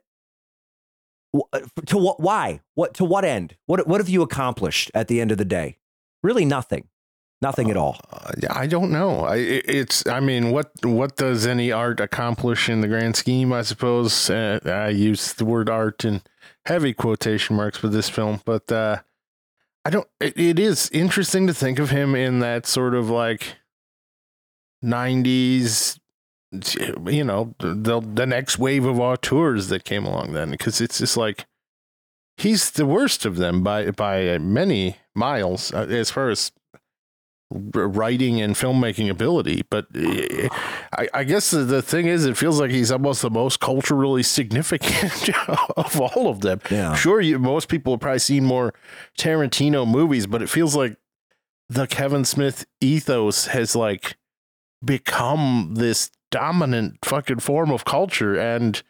to what? Why? What to what end? What what have you accomplished at the end of the day? Really, nothing. Nothing at all. Uh, I don't know. I it's. I mean, what what does any art accomplish in the grand scheme? I suppose uh, I use the word art in heavy quotation marks for this film, but uh, I don't. It, it is interesting to think of him in that sort of like '90s. You know, the the next wave of auteurs that came along then, because it's just like he's the worst of them by by many miles uh, as far as writing and filmmaking ability. But uh, I, I guess the, the thing is, it feels like he's almost the most culturally significant of all of them. Yeah. Sure, you, most people have probably seen more Tarantino movies, but it feels like the Kevin Smith ethos has like become this dominant fucking form of culture and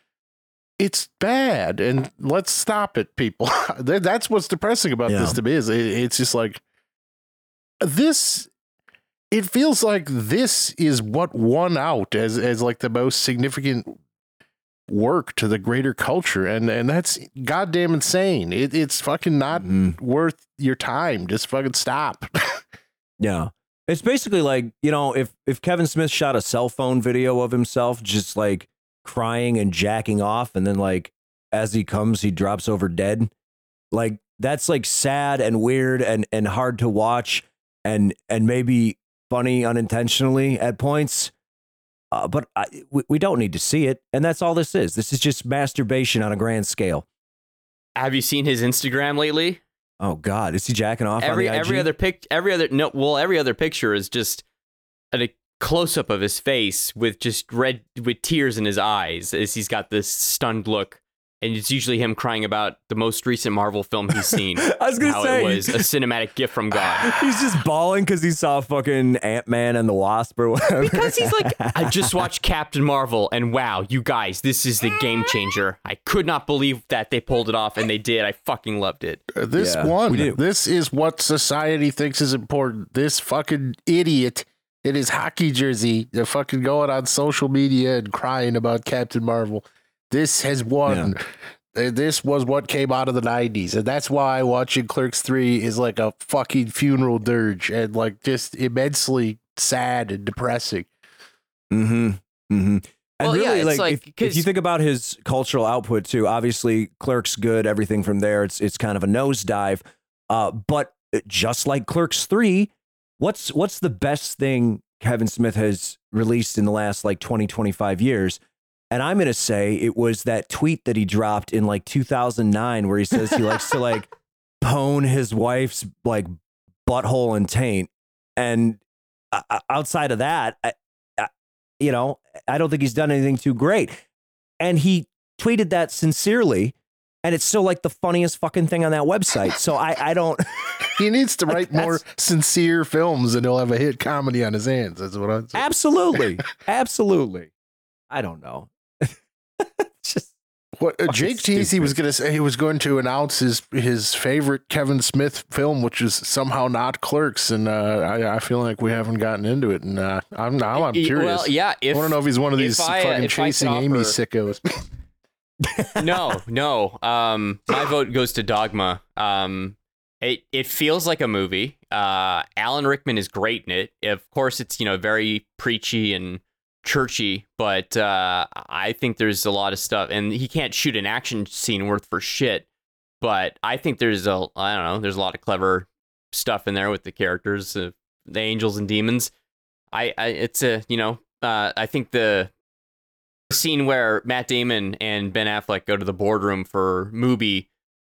it's bad and let's stop it people that's what's depressing about Yeah. this to me is it, it's just like this it feels like this is what won out as as like the most significant work to the greater culture and and that's goddamn insane it, it's fucking not Mhm. worth your time just fucking stop Yeah. It's basically like, you know, if if Kevin Smith shot a cell phone video of himself just like crying and jacking off and then like as he comes he drops over dead, like that's like sad and weird and and hard to watch and and maybe funny unintentionally at points. Uh, but I, we, we don't need to see it and that's all this is. This is just masturbation on a grand scale. have you seen his Instagram lately? Oh God, is he jacking off every on the every other pic every other no well every other picture is just a close up of his face with just red with tears in his eyes as he's got this stunned look and it's usually him crying about the most recent Marvel film he's seen. I was gonna how say it was a cinematic gift from God. He's just bawling because he saw fucking Ant Man and the Wasp or whatever. Because he's like, I just watched Captain Marvel, and wow, you guys, this is the game changer. I could not believe that they pulled it off, and they did. I fucking loved it. Uh, This Yeah, one, this is what society thinks is important. This fucking idiot in his hockey jersey, they're fucking going on social media and crying about Captain Marvel. This has won. Uh, This was what came out of the 90s. And that's why watching Clerks 3 is like a fucking funeral dirge and like just immensely sad and depressing. Mm-hmm. Mm-hmm. And Well, yeah, really, it's like, like- if, if 'cause- you think about his cultural output too, obviously Clerks good, everything from there, it's it's kind of a nosedive. Uh, but just like Clerks three, what's what's the best thing Kevin Smith has released in the last like 20, 25 years? And I'm gonna say it was that tweet that he dropped in like 2009 where he says he likes to like pwn his wife's like butthole and taint. And uh, outside of that, I, I, you know, I don't think he's done anything too great. And he tweeted that sincerely, and it's still like the funniest fucking thing on that website. So I, I don't. He needs to write more sincere films and he'll have a hit comedy on his hands. That's what I'm saying. absolutely, absolutely. I don't know. Just What uh, Jake Teasy was going to say he was going to announce his his favorite Kevin Smith film, which is somehow not Clerks, and uh, I, I feel like we haven't gotten into it, and uh, I'm now I'm curious. Well, yeah. If I want to know if he's one of these I, fucking chasing Amy offer- sickos. no, no. Um, my vote goes to Dogma. Um, it it feels like a movie. Uh, Alan Rickman is great in it. Of course, it's you know very preachy and churchy, but uh, I think there's a lot of stuff, and he can't shoot an action scene worth for shit. But I think there's a I don't know. There's a lot of clever stuff in there with the characters, uh, the angels and demons. I, I it's a you know uh, I think the scene where Matt Damon and Ben Affleck go to the boardroom for Mooby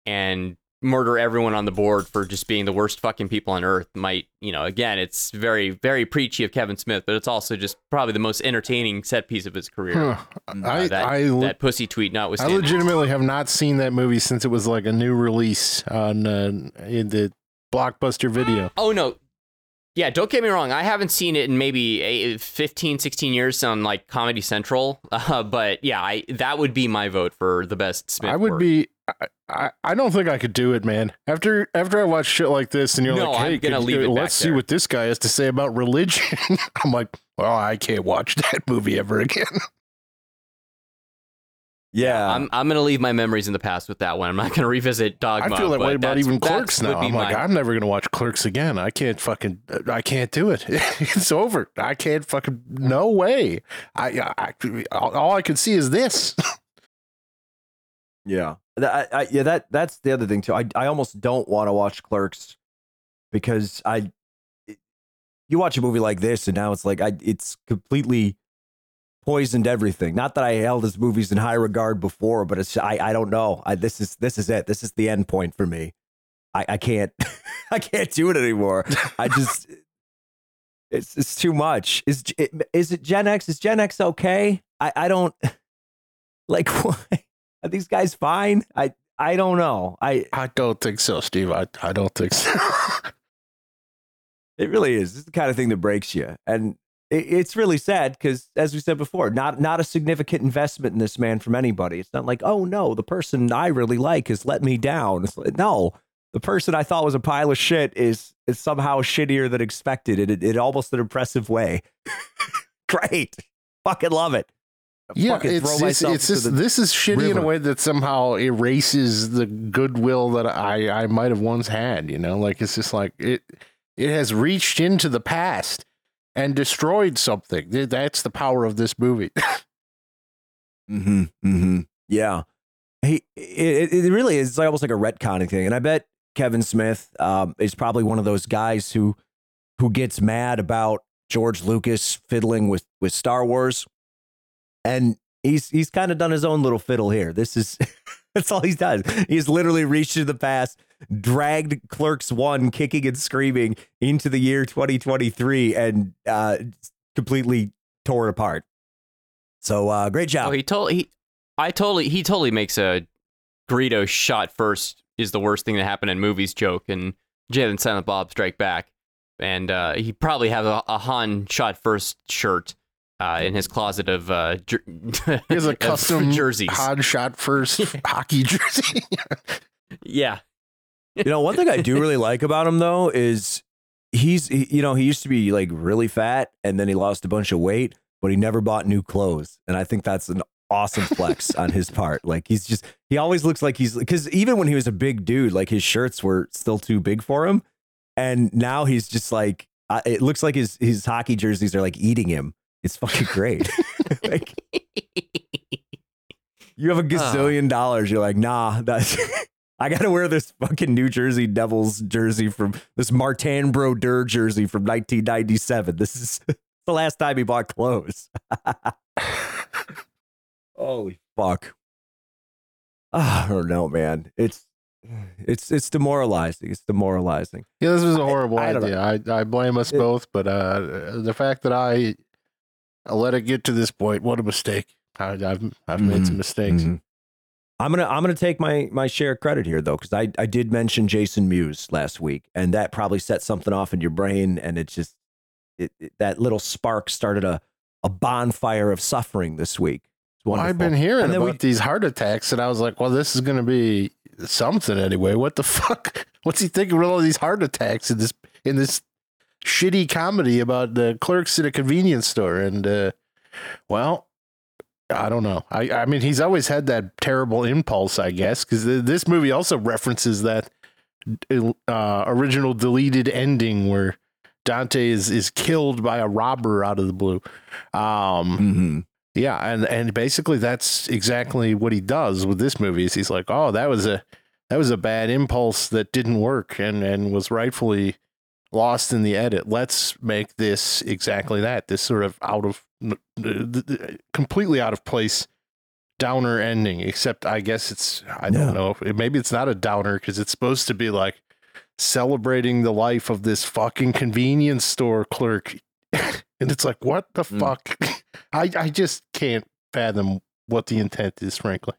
and murder everyone on the board for just being the worst fucking people on earth might, you know, again, it's very, very preachy of Kevin Smith, but it's also just probably the most entertaining set piece of his career. Huh. Uh, I that, I, that pussy tweet not with I legitimately have not seen that movie since it was like a new release on uh, in the blockbuster video. oh, no. Yeah, don't get me wrong. I haven't seen it in maybe a- 15, 16 years on like Comedy Central. Uh, but yeah, I that would be my vote for the best Smith I would work. be. I, I, I don't think I could do it, man. After after I watch shit like this, and you're No, like, "Hey, gonna could- leave it let's see there. what this guy has to say about religion." I'm like, "Well, I can't watch that movie ever again." yeah. I'm I'm gonna leave my memories in the past with that one. I'm not gonna revisit Dogma. I feel that but way about even Clerks now. I'm like, my- I'm never gonna watch Clerks again. I can't fucking. I can't do it. it's over. I can't fucking. No way. I, I all all I can see is this. Yeah, that, I, I, yeah, that that's the other thing too. I I almost don't want to watch Clerks because I, it- you watch a movie like this and now it's like I it's completely poisoned everything. Not that I held his movies in high regard before, but it's I I don't know. I this is this is it. This is the end point for me. I I can't I can't do it anymore. I just it's it's too much. Is it, is it Gen X? Is Gen X okay? I I don't like what. Are these guys fine? I I don't know. I I don't think so, Steve. I I don't think so. it really is. This is the kind of thing that breaks you, and it, it's really sad because, as we said before, not not a significant investment in this man from anybody. It's not like, oh no, the person I really like has let me down. Like, no, the person I thought was a pile of shit is is somehow shittier than expected in, in almost an impressive way. Great, fucking love it. Yeah, it's it's, it's just this is shitty in a way that somehow erases the goodwill that I I might have once had. You know, like it's just like it it has reached into the past and destroyed something. That's the power of this movie. Mm-hmm. Mm-hmm. Yeah. He it, it really is like almost like a retconning thing. And I bet Kevin Smith um, is probably one of those guys who who gets mad about George Lucas fiddling with with Star Wars. And he's he's kind of done his own little fiddle here. This is That's all he's done. He's literally reached into the past, dragged Clerks One, kicking and screaming, into the year 2023, and uh, completely tore it apart. So uh, great job. Oh, he told he, I totally he totally makes a Greedo shot first is the worst thing that happened in movies joke, and Jay and Silent Bob Strike Back, and uh, he probably has a, a Han shot first shirt uh, in his closet of uh, jer- He has a custom jerseys. hard shot first hockey jersey. Yeah, you know, one thing I do really like about him though is he's he, you know he used to be like really fat and then he lost a bunch of weight, but he never bought new clothes, and I think that's an awesome flex on his part. Like he's just he always looks like he's because even when he was a big dude, like his shirts were still too big for him, and now he's just like uh, it looks like his his hockey jerseys are like eating him. It's fucking great. like you have a gazillion dollars, you're like, nah, that's. I gotta wear this fucking New Jersey Devils jersey from this Martin Brodeur jersey from 1997. This is the last time he bought clothes. Holy fuck! Ah, I don't know, man. It's it's it's demoralizing. It's demoralizing. Yeah, this was a horrible I don't idea. I, I blame us It- both, but uh, the fact that I, I let it get to this point, what a mistake. I, I've I've made some Mhm, mistakes. Mhm. I'm gonna I'm gonna take my my share of credit here though, because I I did mention Jason Mewes last week, and that probably set something off in your brain, and it just it, it- that little spark started a a bonfire of suffering this week. Well. I've been hearing about we- these heart attacks, and I was like, well, this is going to be something anyway. What the fuck? What's he thinking with all these heart attacks in this in this shitty comedy about the clerks at a convenience store? And uh, well, I don't know. I I mean, he's always had that terrible impulse, I guess, because this movie also references that uh, original deleted ending where Dante is is killed by a robber out of the blue. Um, Mhm. yeah, and and basically that's exactly what he does with this movie. Is he's like, oh, that was a that was a bad impulse that didn't work and and was rightfully lost in the edit. Let's make this exactly that. This sort of out of completely out of place downer ending. Except I guess it's I don't Yeah. know. Maybe it's not a downer because it's supposed to be like celebrating the life of this fucking convenience store clerk. and it's like, what the Mm. fuck? I, I just can't fathom what the intent is, frankly.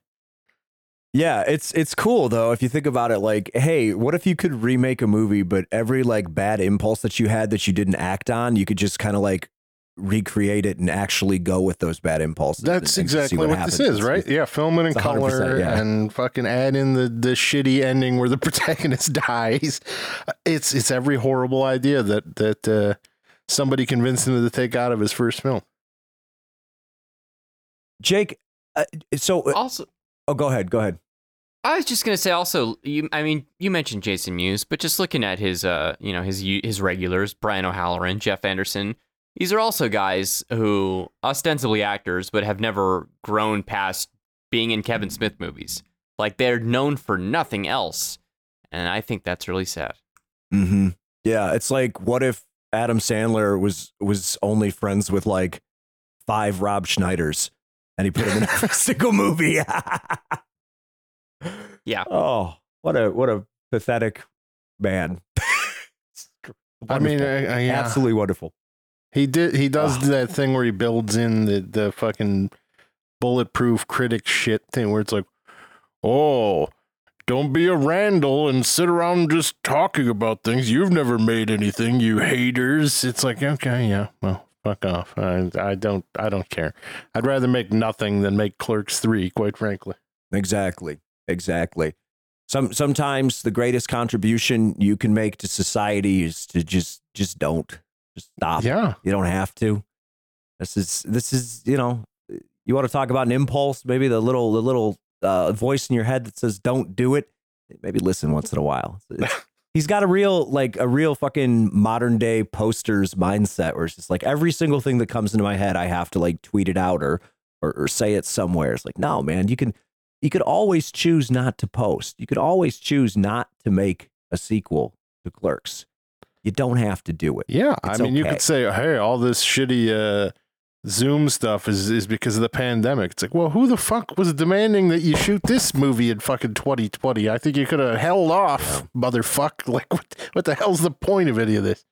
Yeah, it's it's cool though if you think about it. Like, hey, what if you could remake a movie, but every like bad impulse that you had that you didn't act on, you could just kind of like recreate it and actually go with those bad impulses. That's and just see exactly what, happens. this is, It's- right? Yeah, film it in color yeah. and fucking add in the, the shitty ending where the protagonist dies. It's it's every horrible idea that that uh, somebody convinced him to take out of his first film. Jake, uh, so also oh, go ahead, go ahead. I was just gonna say also, you, I mean, you mentioned Jason Mewes, but just looking at his, uh, you know, his his regulars, Brian O'Halloran, Jeff Anderson, these are also guys who ostensibly actors, but have never grown past being in Kevin Smith movies. Like they're known for nothing else, and I think that's really sad. Mm-hmm. Yeah, it's like what if Adam Sandler was was only friends with like five Rob Schneiders, and he put him in every single movie. Yeah. Oh, what a what a pathetic man. I mean, uh, yeah. absolutely wonderful. He did. He does Oh. that thing where he builds in the the fucking bulletproof critic shit thing, where it's like, oh, don't be a Randall and sit around just talking about things. You've never made anything, you haters. It's like, okay, yeah, well, fuck off. I, I don't. I don't care. I'd rather make nothing than make Clerks three. Quite frankly. Exactly. Exactly. Some sometimes the greatest contribution you can make to society is to just just don't just stop. Yeah. You don't have to. This is this is you know you want to talk about an impulse, maybe the little the little uh, voice in your head that says don't do it. Maybe listen once in a while. He's got a real like a real fucking modern day posters mindset where it's just like every single thing that comes into my head, I have to like tweet it out or or, or say it somewhere. It's like no man, you can you could always choose not to post. You could always choose not to make a sequel to Clerks. You don't have to do it. Yeah, It's I mean, you could say, "Hey, all this shitty uh, Zoom stuff is is because of the pandemic. It's like, well, who the fuck was demanding that you shoot this movie in fucking 2020? I think you could have held off, motherfuck. Like, what, what the hell's the point of any of this?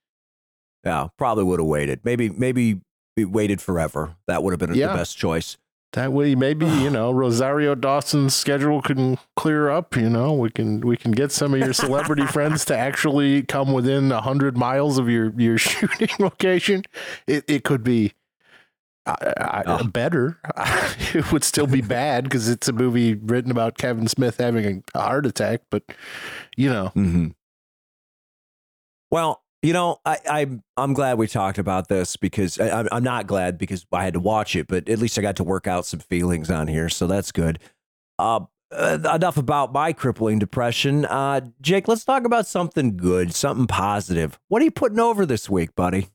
Yeah, probably would have waited. Maybe maybe we waited forever. That would have been Yeah. the best choice. That way, maybe you know Rosario Dawson's schedule can clear up. You know, we can we can get some of your celebrity friends to actually come within a hundred miles of your your shooting location. It it could be uh, uh, Oh. better. it would still be bad because it's a movie written about Kevin Smith having a heart attack. But you know, hmm Well, you know, I, I'm I'm glad we talked about this because I, I'm not glad because I had to watch it, but at least I got to work out some feelings on here, so that's good. Uh, uh, enough about my crippling depression. Uh, Jake, let's talk about something good, something positive. What are you putting over this week, buddy?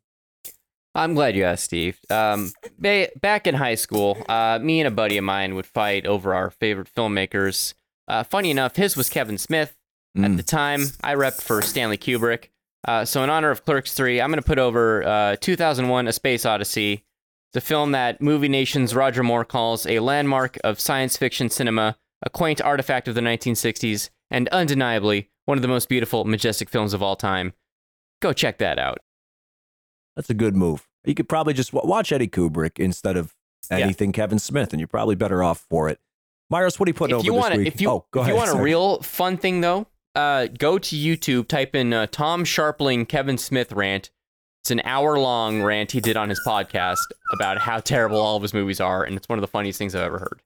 I'm glad you asked, Steve. Um, ba- back in high school, uh, me and a buddy of mine would fight over our favorite filmmakers. Uh, funny enough, his was Kevin Smith. At Mm. the time, I repped for Stanley Kubrick. Uh, so, in honor of Clerks 3, I'm going to put over uh, 2001 A Space Odyssey. It's a film that Movie Nation's Roger Moore calls a landmark of science fiction cinema, a quaint artifact of the 1960s, and undeniably one of the most beautiful, majestic films of all time. Go check that out. That's a good move. You could probably just watch Eddie Kubrick instead of Yeah. anything Kevin Smith, and you're probably better off for it. Myros, what are you putting if over you this want week? if you oh, go if ahead. you want a real fun thing though, uh, go to YouTube, type in uh, Tom Scharpling Kevin Smith rant. It's an hour long rant he did on his podcast about how terrible all of his movies are, and it's one of the funniest things I've ever heard.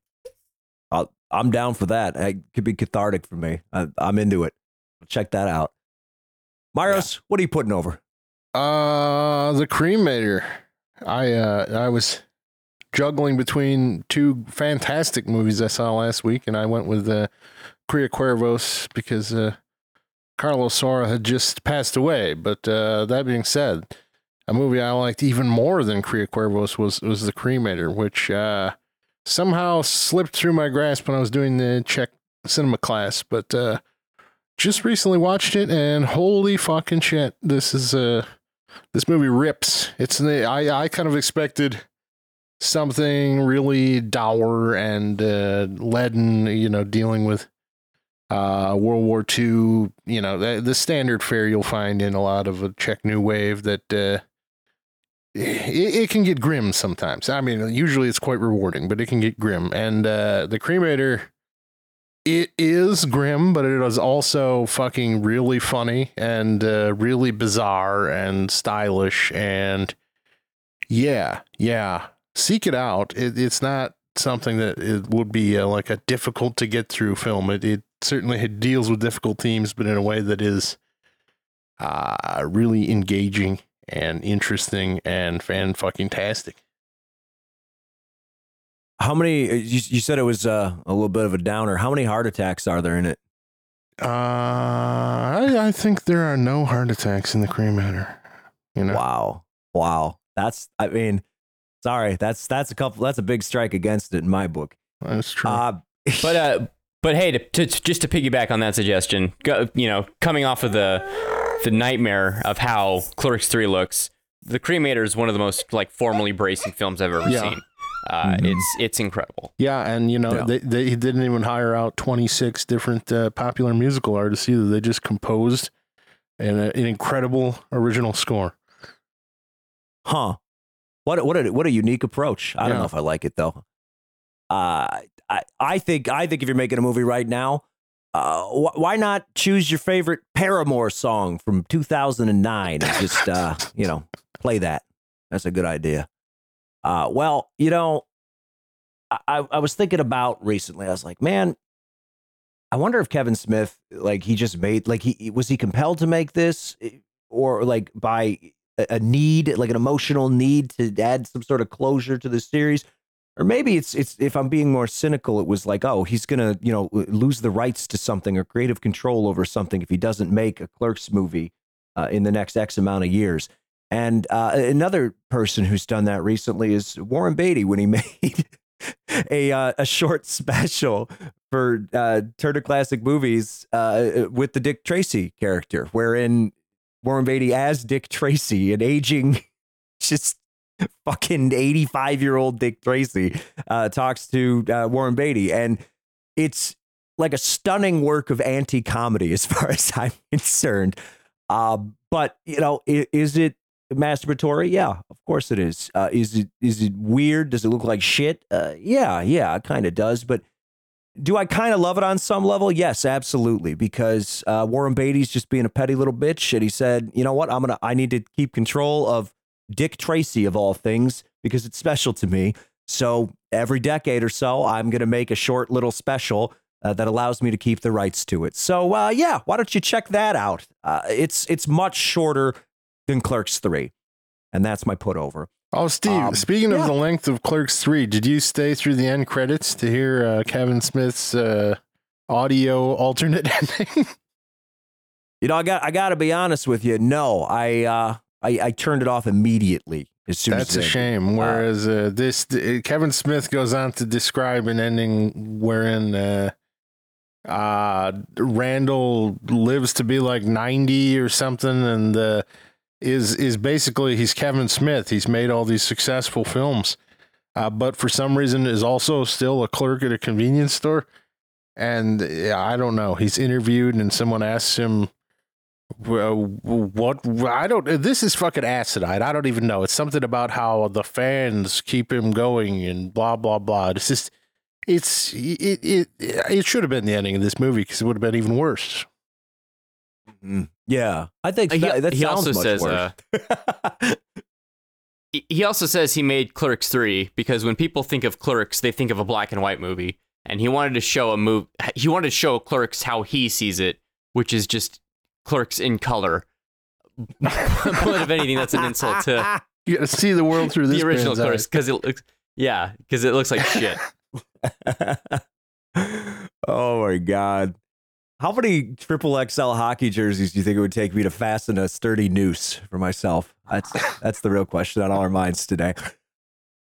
I'll, I'm down for that. It could be cathartic for me. I, I'm into it. Check that out. Myros, what are you putting over? Uh, the cremator. I uh, I was juggling between two fantastic movies I saw last week, and I went with uh, Cria Cuervos because uh, Carlos Saura had just passed away. But uh, that being said, a movie I liked even more than Cria Cuervos was was The Cremator, which uh, somehow slipped through my grasp when I was doing the Czech cinema class, but. Uh, just recently watched it and holy fucking shit this is uh this movie rips it's i i kind of expected something really dour and uh leaden you know dealing with uh world war ii you know the, the standard fare you'll find in a lot of a czech new wave that uh it, it can get grim sometimes i mean usually it's quite rewarding but it can get grim and uh the cremator it is grim, but it is also fucking really funny and uh, really bizarre and stylish. And yeah, yeah, seek it out. It, it's not something that it would be uh, like a difficult to get through film. It, it certainly it deals with difficult themes, but in a way that is uh, really engaging and interesting and fan fucking tastic. How many? You, you said it was uh, a little bit of a downer. How many heart attacks are there in it? Uh, I, I think there are no heart attacks in the cremator. You know, Wow, wow. That's. I mean, sorry. That's that's a couple. That's a big strike against it in my book. that's true. Uh, But uh, but hey, to, to just to piggyback on that suggestion, go, you know, coming off of the the nightmare of how Clerks Three looks, The Cremator is one of the most like formally bracing films I've ever Yeah. seen. Uh, Mhm. It's it's incredible. Yeah, and you know Yeah. they, they didn't even hire out twenty six different uh, popular musical artists either. They just composed an, uh, an incredible original score. Huh. What what a what a unique approach. I don't know if I like it though. Uh, I I think I think if you're making a movie right now, uh, wh- why not choose your favorite Paramore song from 2009 and just uh, you know play that? That's a good idea. Uh, well, you know, I I was thinking about recently. I was like, man, I wonder if Kevin Smith like he just made like he was he compelled to make this eh, or like by a need, like an emotional need to add some sort of closure to the series. Or maybe it's it's if I'm being more cynical, it was like, oh, he's gonna, you know, lose the rights to something or creative control over something if he doesn't make a Clerks movie uh, in the next X amount of years. And uh, another person who's done that recently is Warren Beatty when he made a uh, a short special for uh, Turner Classic Movies uh, with the Dick Tracy character, wherein Warren Beatty as Dick Tracy, an aging, just fucking 85 year old Dick Tracy uh, talks to uh, Warren Beatty. And it's like a stunning work of anti comedy as far as I'm concerned. Uh, but, you know, is, it masturbatory? Yeah, of course it is. Uh, is it is it weird? Does it look like shit? Uh, yeah, yeah, it kind of does. But do I kind of love it on some level? Yes, absolutely. Because uh, Warren Beatty's just being a petty little bitch, and he said, "You know what? I'm gonna. I need to keep control of Dick Tracy of all things because it's special to me. So every decade or so, I'm gonna make a short little special." Uh, that allows me to keep the rights to it. So uh, yeah, why don't you check that out? Uh, it's it's much shorter than Clerks three, and that's my put over. Oh, Steve, Um, speaking yeah. of the length of Clerks 3, did you stay through the end credits to hear uh, Kevin Smith's uh, audio alternate ending? You know, I got I got to be honest with you. No, I uh, I, I turned it off immediately as soon That's as a shame. Whereas uh, this, uh, Kevin Smith goes on to describe an ending wherein uh, uh, Randall lives to be like 90 or something and uh, is, is basically, he's Kevin Smith. He's made all these successful films, uh, but for some reason is also still a clerk at a convenience store. And uh, I don't know. He's interviewed and someone asks him, what I don't. This is fucking acidite. I don't even know. It's something about how the fans keep him going and blah blah blah. It's just, it's it it it should have been the ending of this movie because it would have been even worse. Mhm. Yeah, I think Uh, he- that, that he also much says, worse. He- He also says he made Clerks 3 because when people think of Clerks, they think of a black and white movie. And he wanted to show a move. He wanted to show Clerks how he sees it, which is just Clerks in color. but if anything, that's an insult to You got to see the world through this the original man's. Clerks because it looks, yeah, because it looks like shit. oh my god. How many triple XL hockey jerseys do you think it would take me to fasten a sturdy noose for myself? That's that's the real question on all our minds today.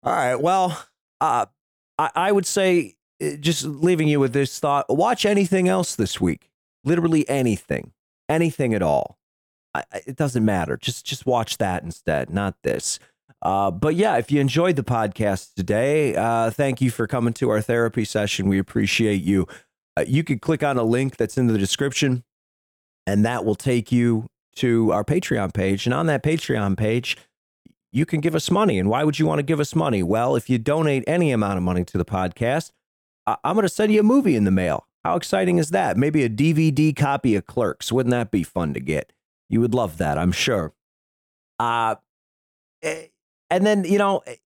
All right. Well, uh, I, I would say uh, just leaving you with this thought: watch anything else this week. Literally anything, anything at all. I, it doesn't matter. Just just watch that instead, not this. Uh, but yeah, if you enjoyed the podcast today, uh, thank you for coming to our therapy session. We appreciate you. Uh, you could click on a link that's in the description, and that will take you to our Patreon page. And on that Patreon page, you can give us money. And why would you want to give us money? Well, if you donate any amount of money to the podcast, I- I'm going to send you a movie in the mail. How exciting is that? Maybe a DVD copy of Clerks. Wouldn't that be fun to get? You would love that, I'm sure. Uh, eh, and then, you know, it-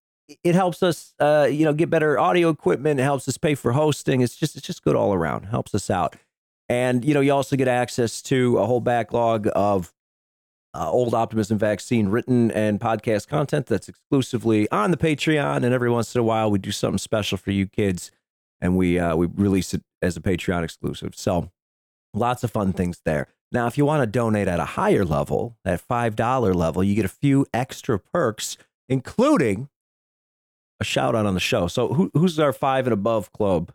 it helps us, uh, you know, get better audio equipment. It helps us pay for hosting. It's just, it's just good all around. Helps us out. And, you know, you also get access to a whole backlog of uh, old optimism vaccine written and podcast content that's exclusively on the Patreon. And every once in a while, we do something special for you kids, and we uh, we release it as a Patreon exclusive. So lots of fun things there. Now, if you want to donate at a higher level, at five dollar level, you get a few extra perks, including a shout out on the show. So who, who's our five and above club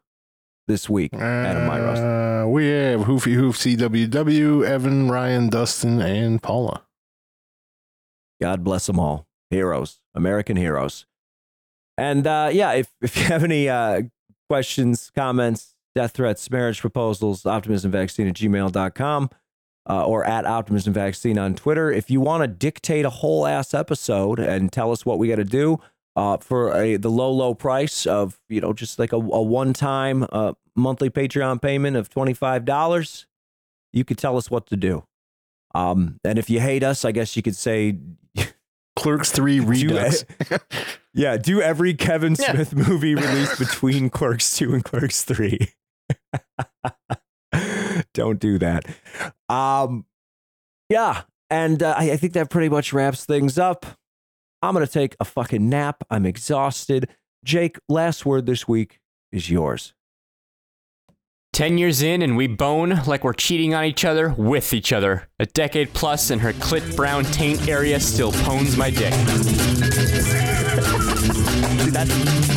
this week? Adam Myros. Uh, we have Hoofy Hoof CWW, Evan, Ryan, Dustin, and Paula. God bless them all. Heroes, American heroes. And uh, yeah, if, if you have any uh, questions, comments, death threats, marriage proposals, optimismvaccine at gmail.com uh, or at optimism vaccine on Twitter. If you want to dictate a whole ass episode and tell us what we got to do uh, for a, the low, low price of, you know, just like a, a one time uh, monthly Patreon payment of $25, you could tell us what to do. Um, and if you hate us, I guess you could say Clerks 3 Redux. yeah, do every Kevin Yeah. Smith movie released between Clerks 2 and Clerks 3. Don't do that. Um yeah, and uh, I, I think that pretty much wraps things up. I'm going to take a fucking nap. I'm exhausted. Jake, last word this week is yours. 10 years in and we bone like we're cheating on each other with each other. A decade plus and her clit brown taint area still pones my dick. That's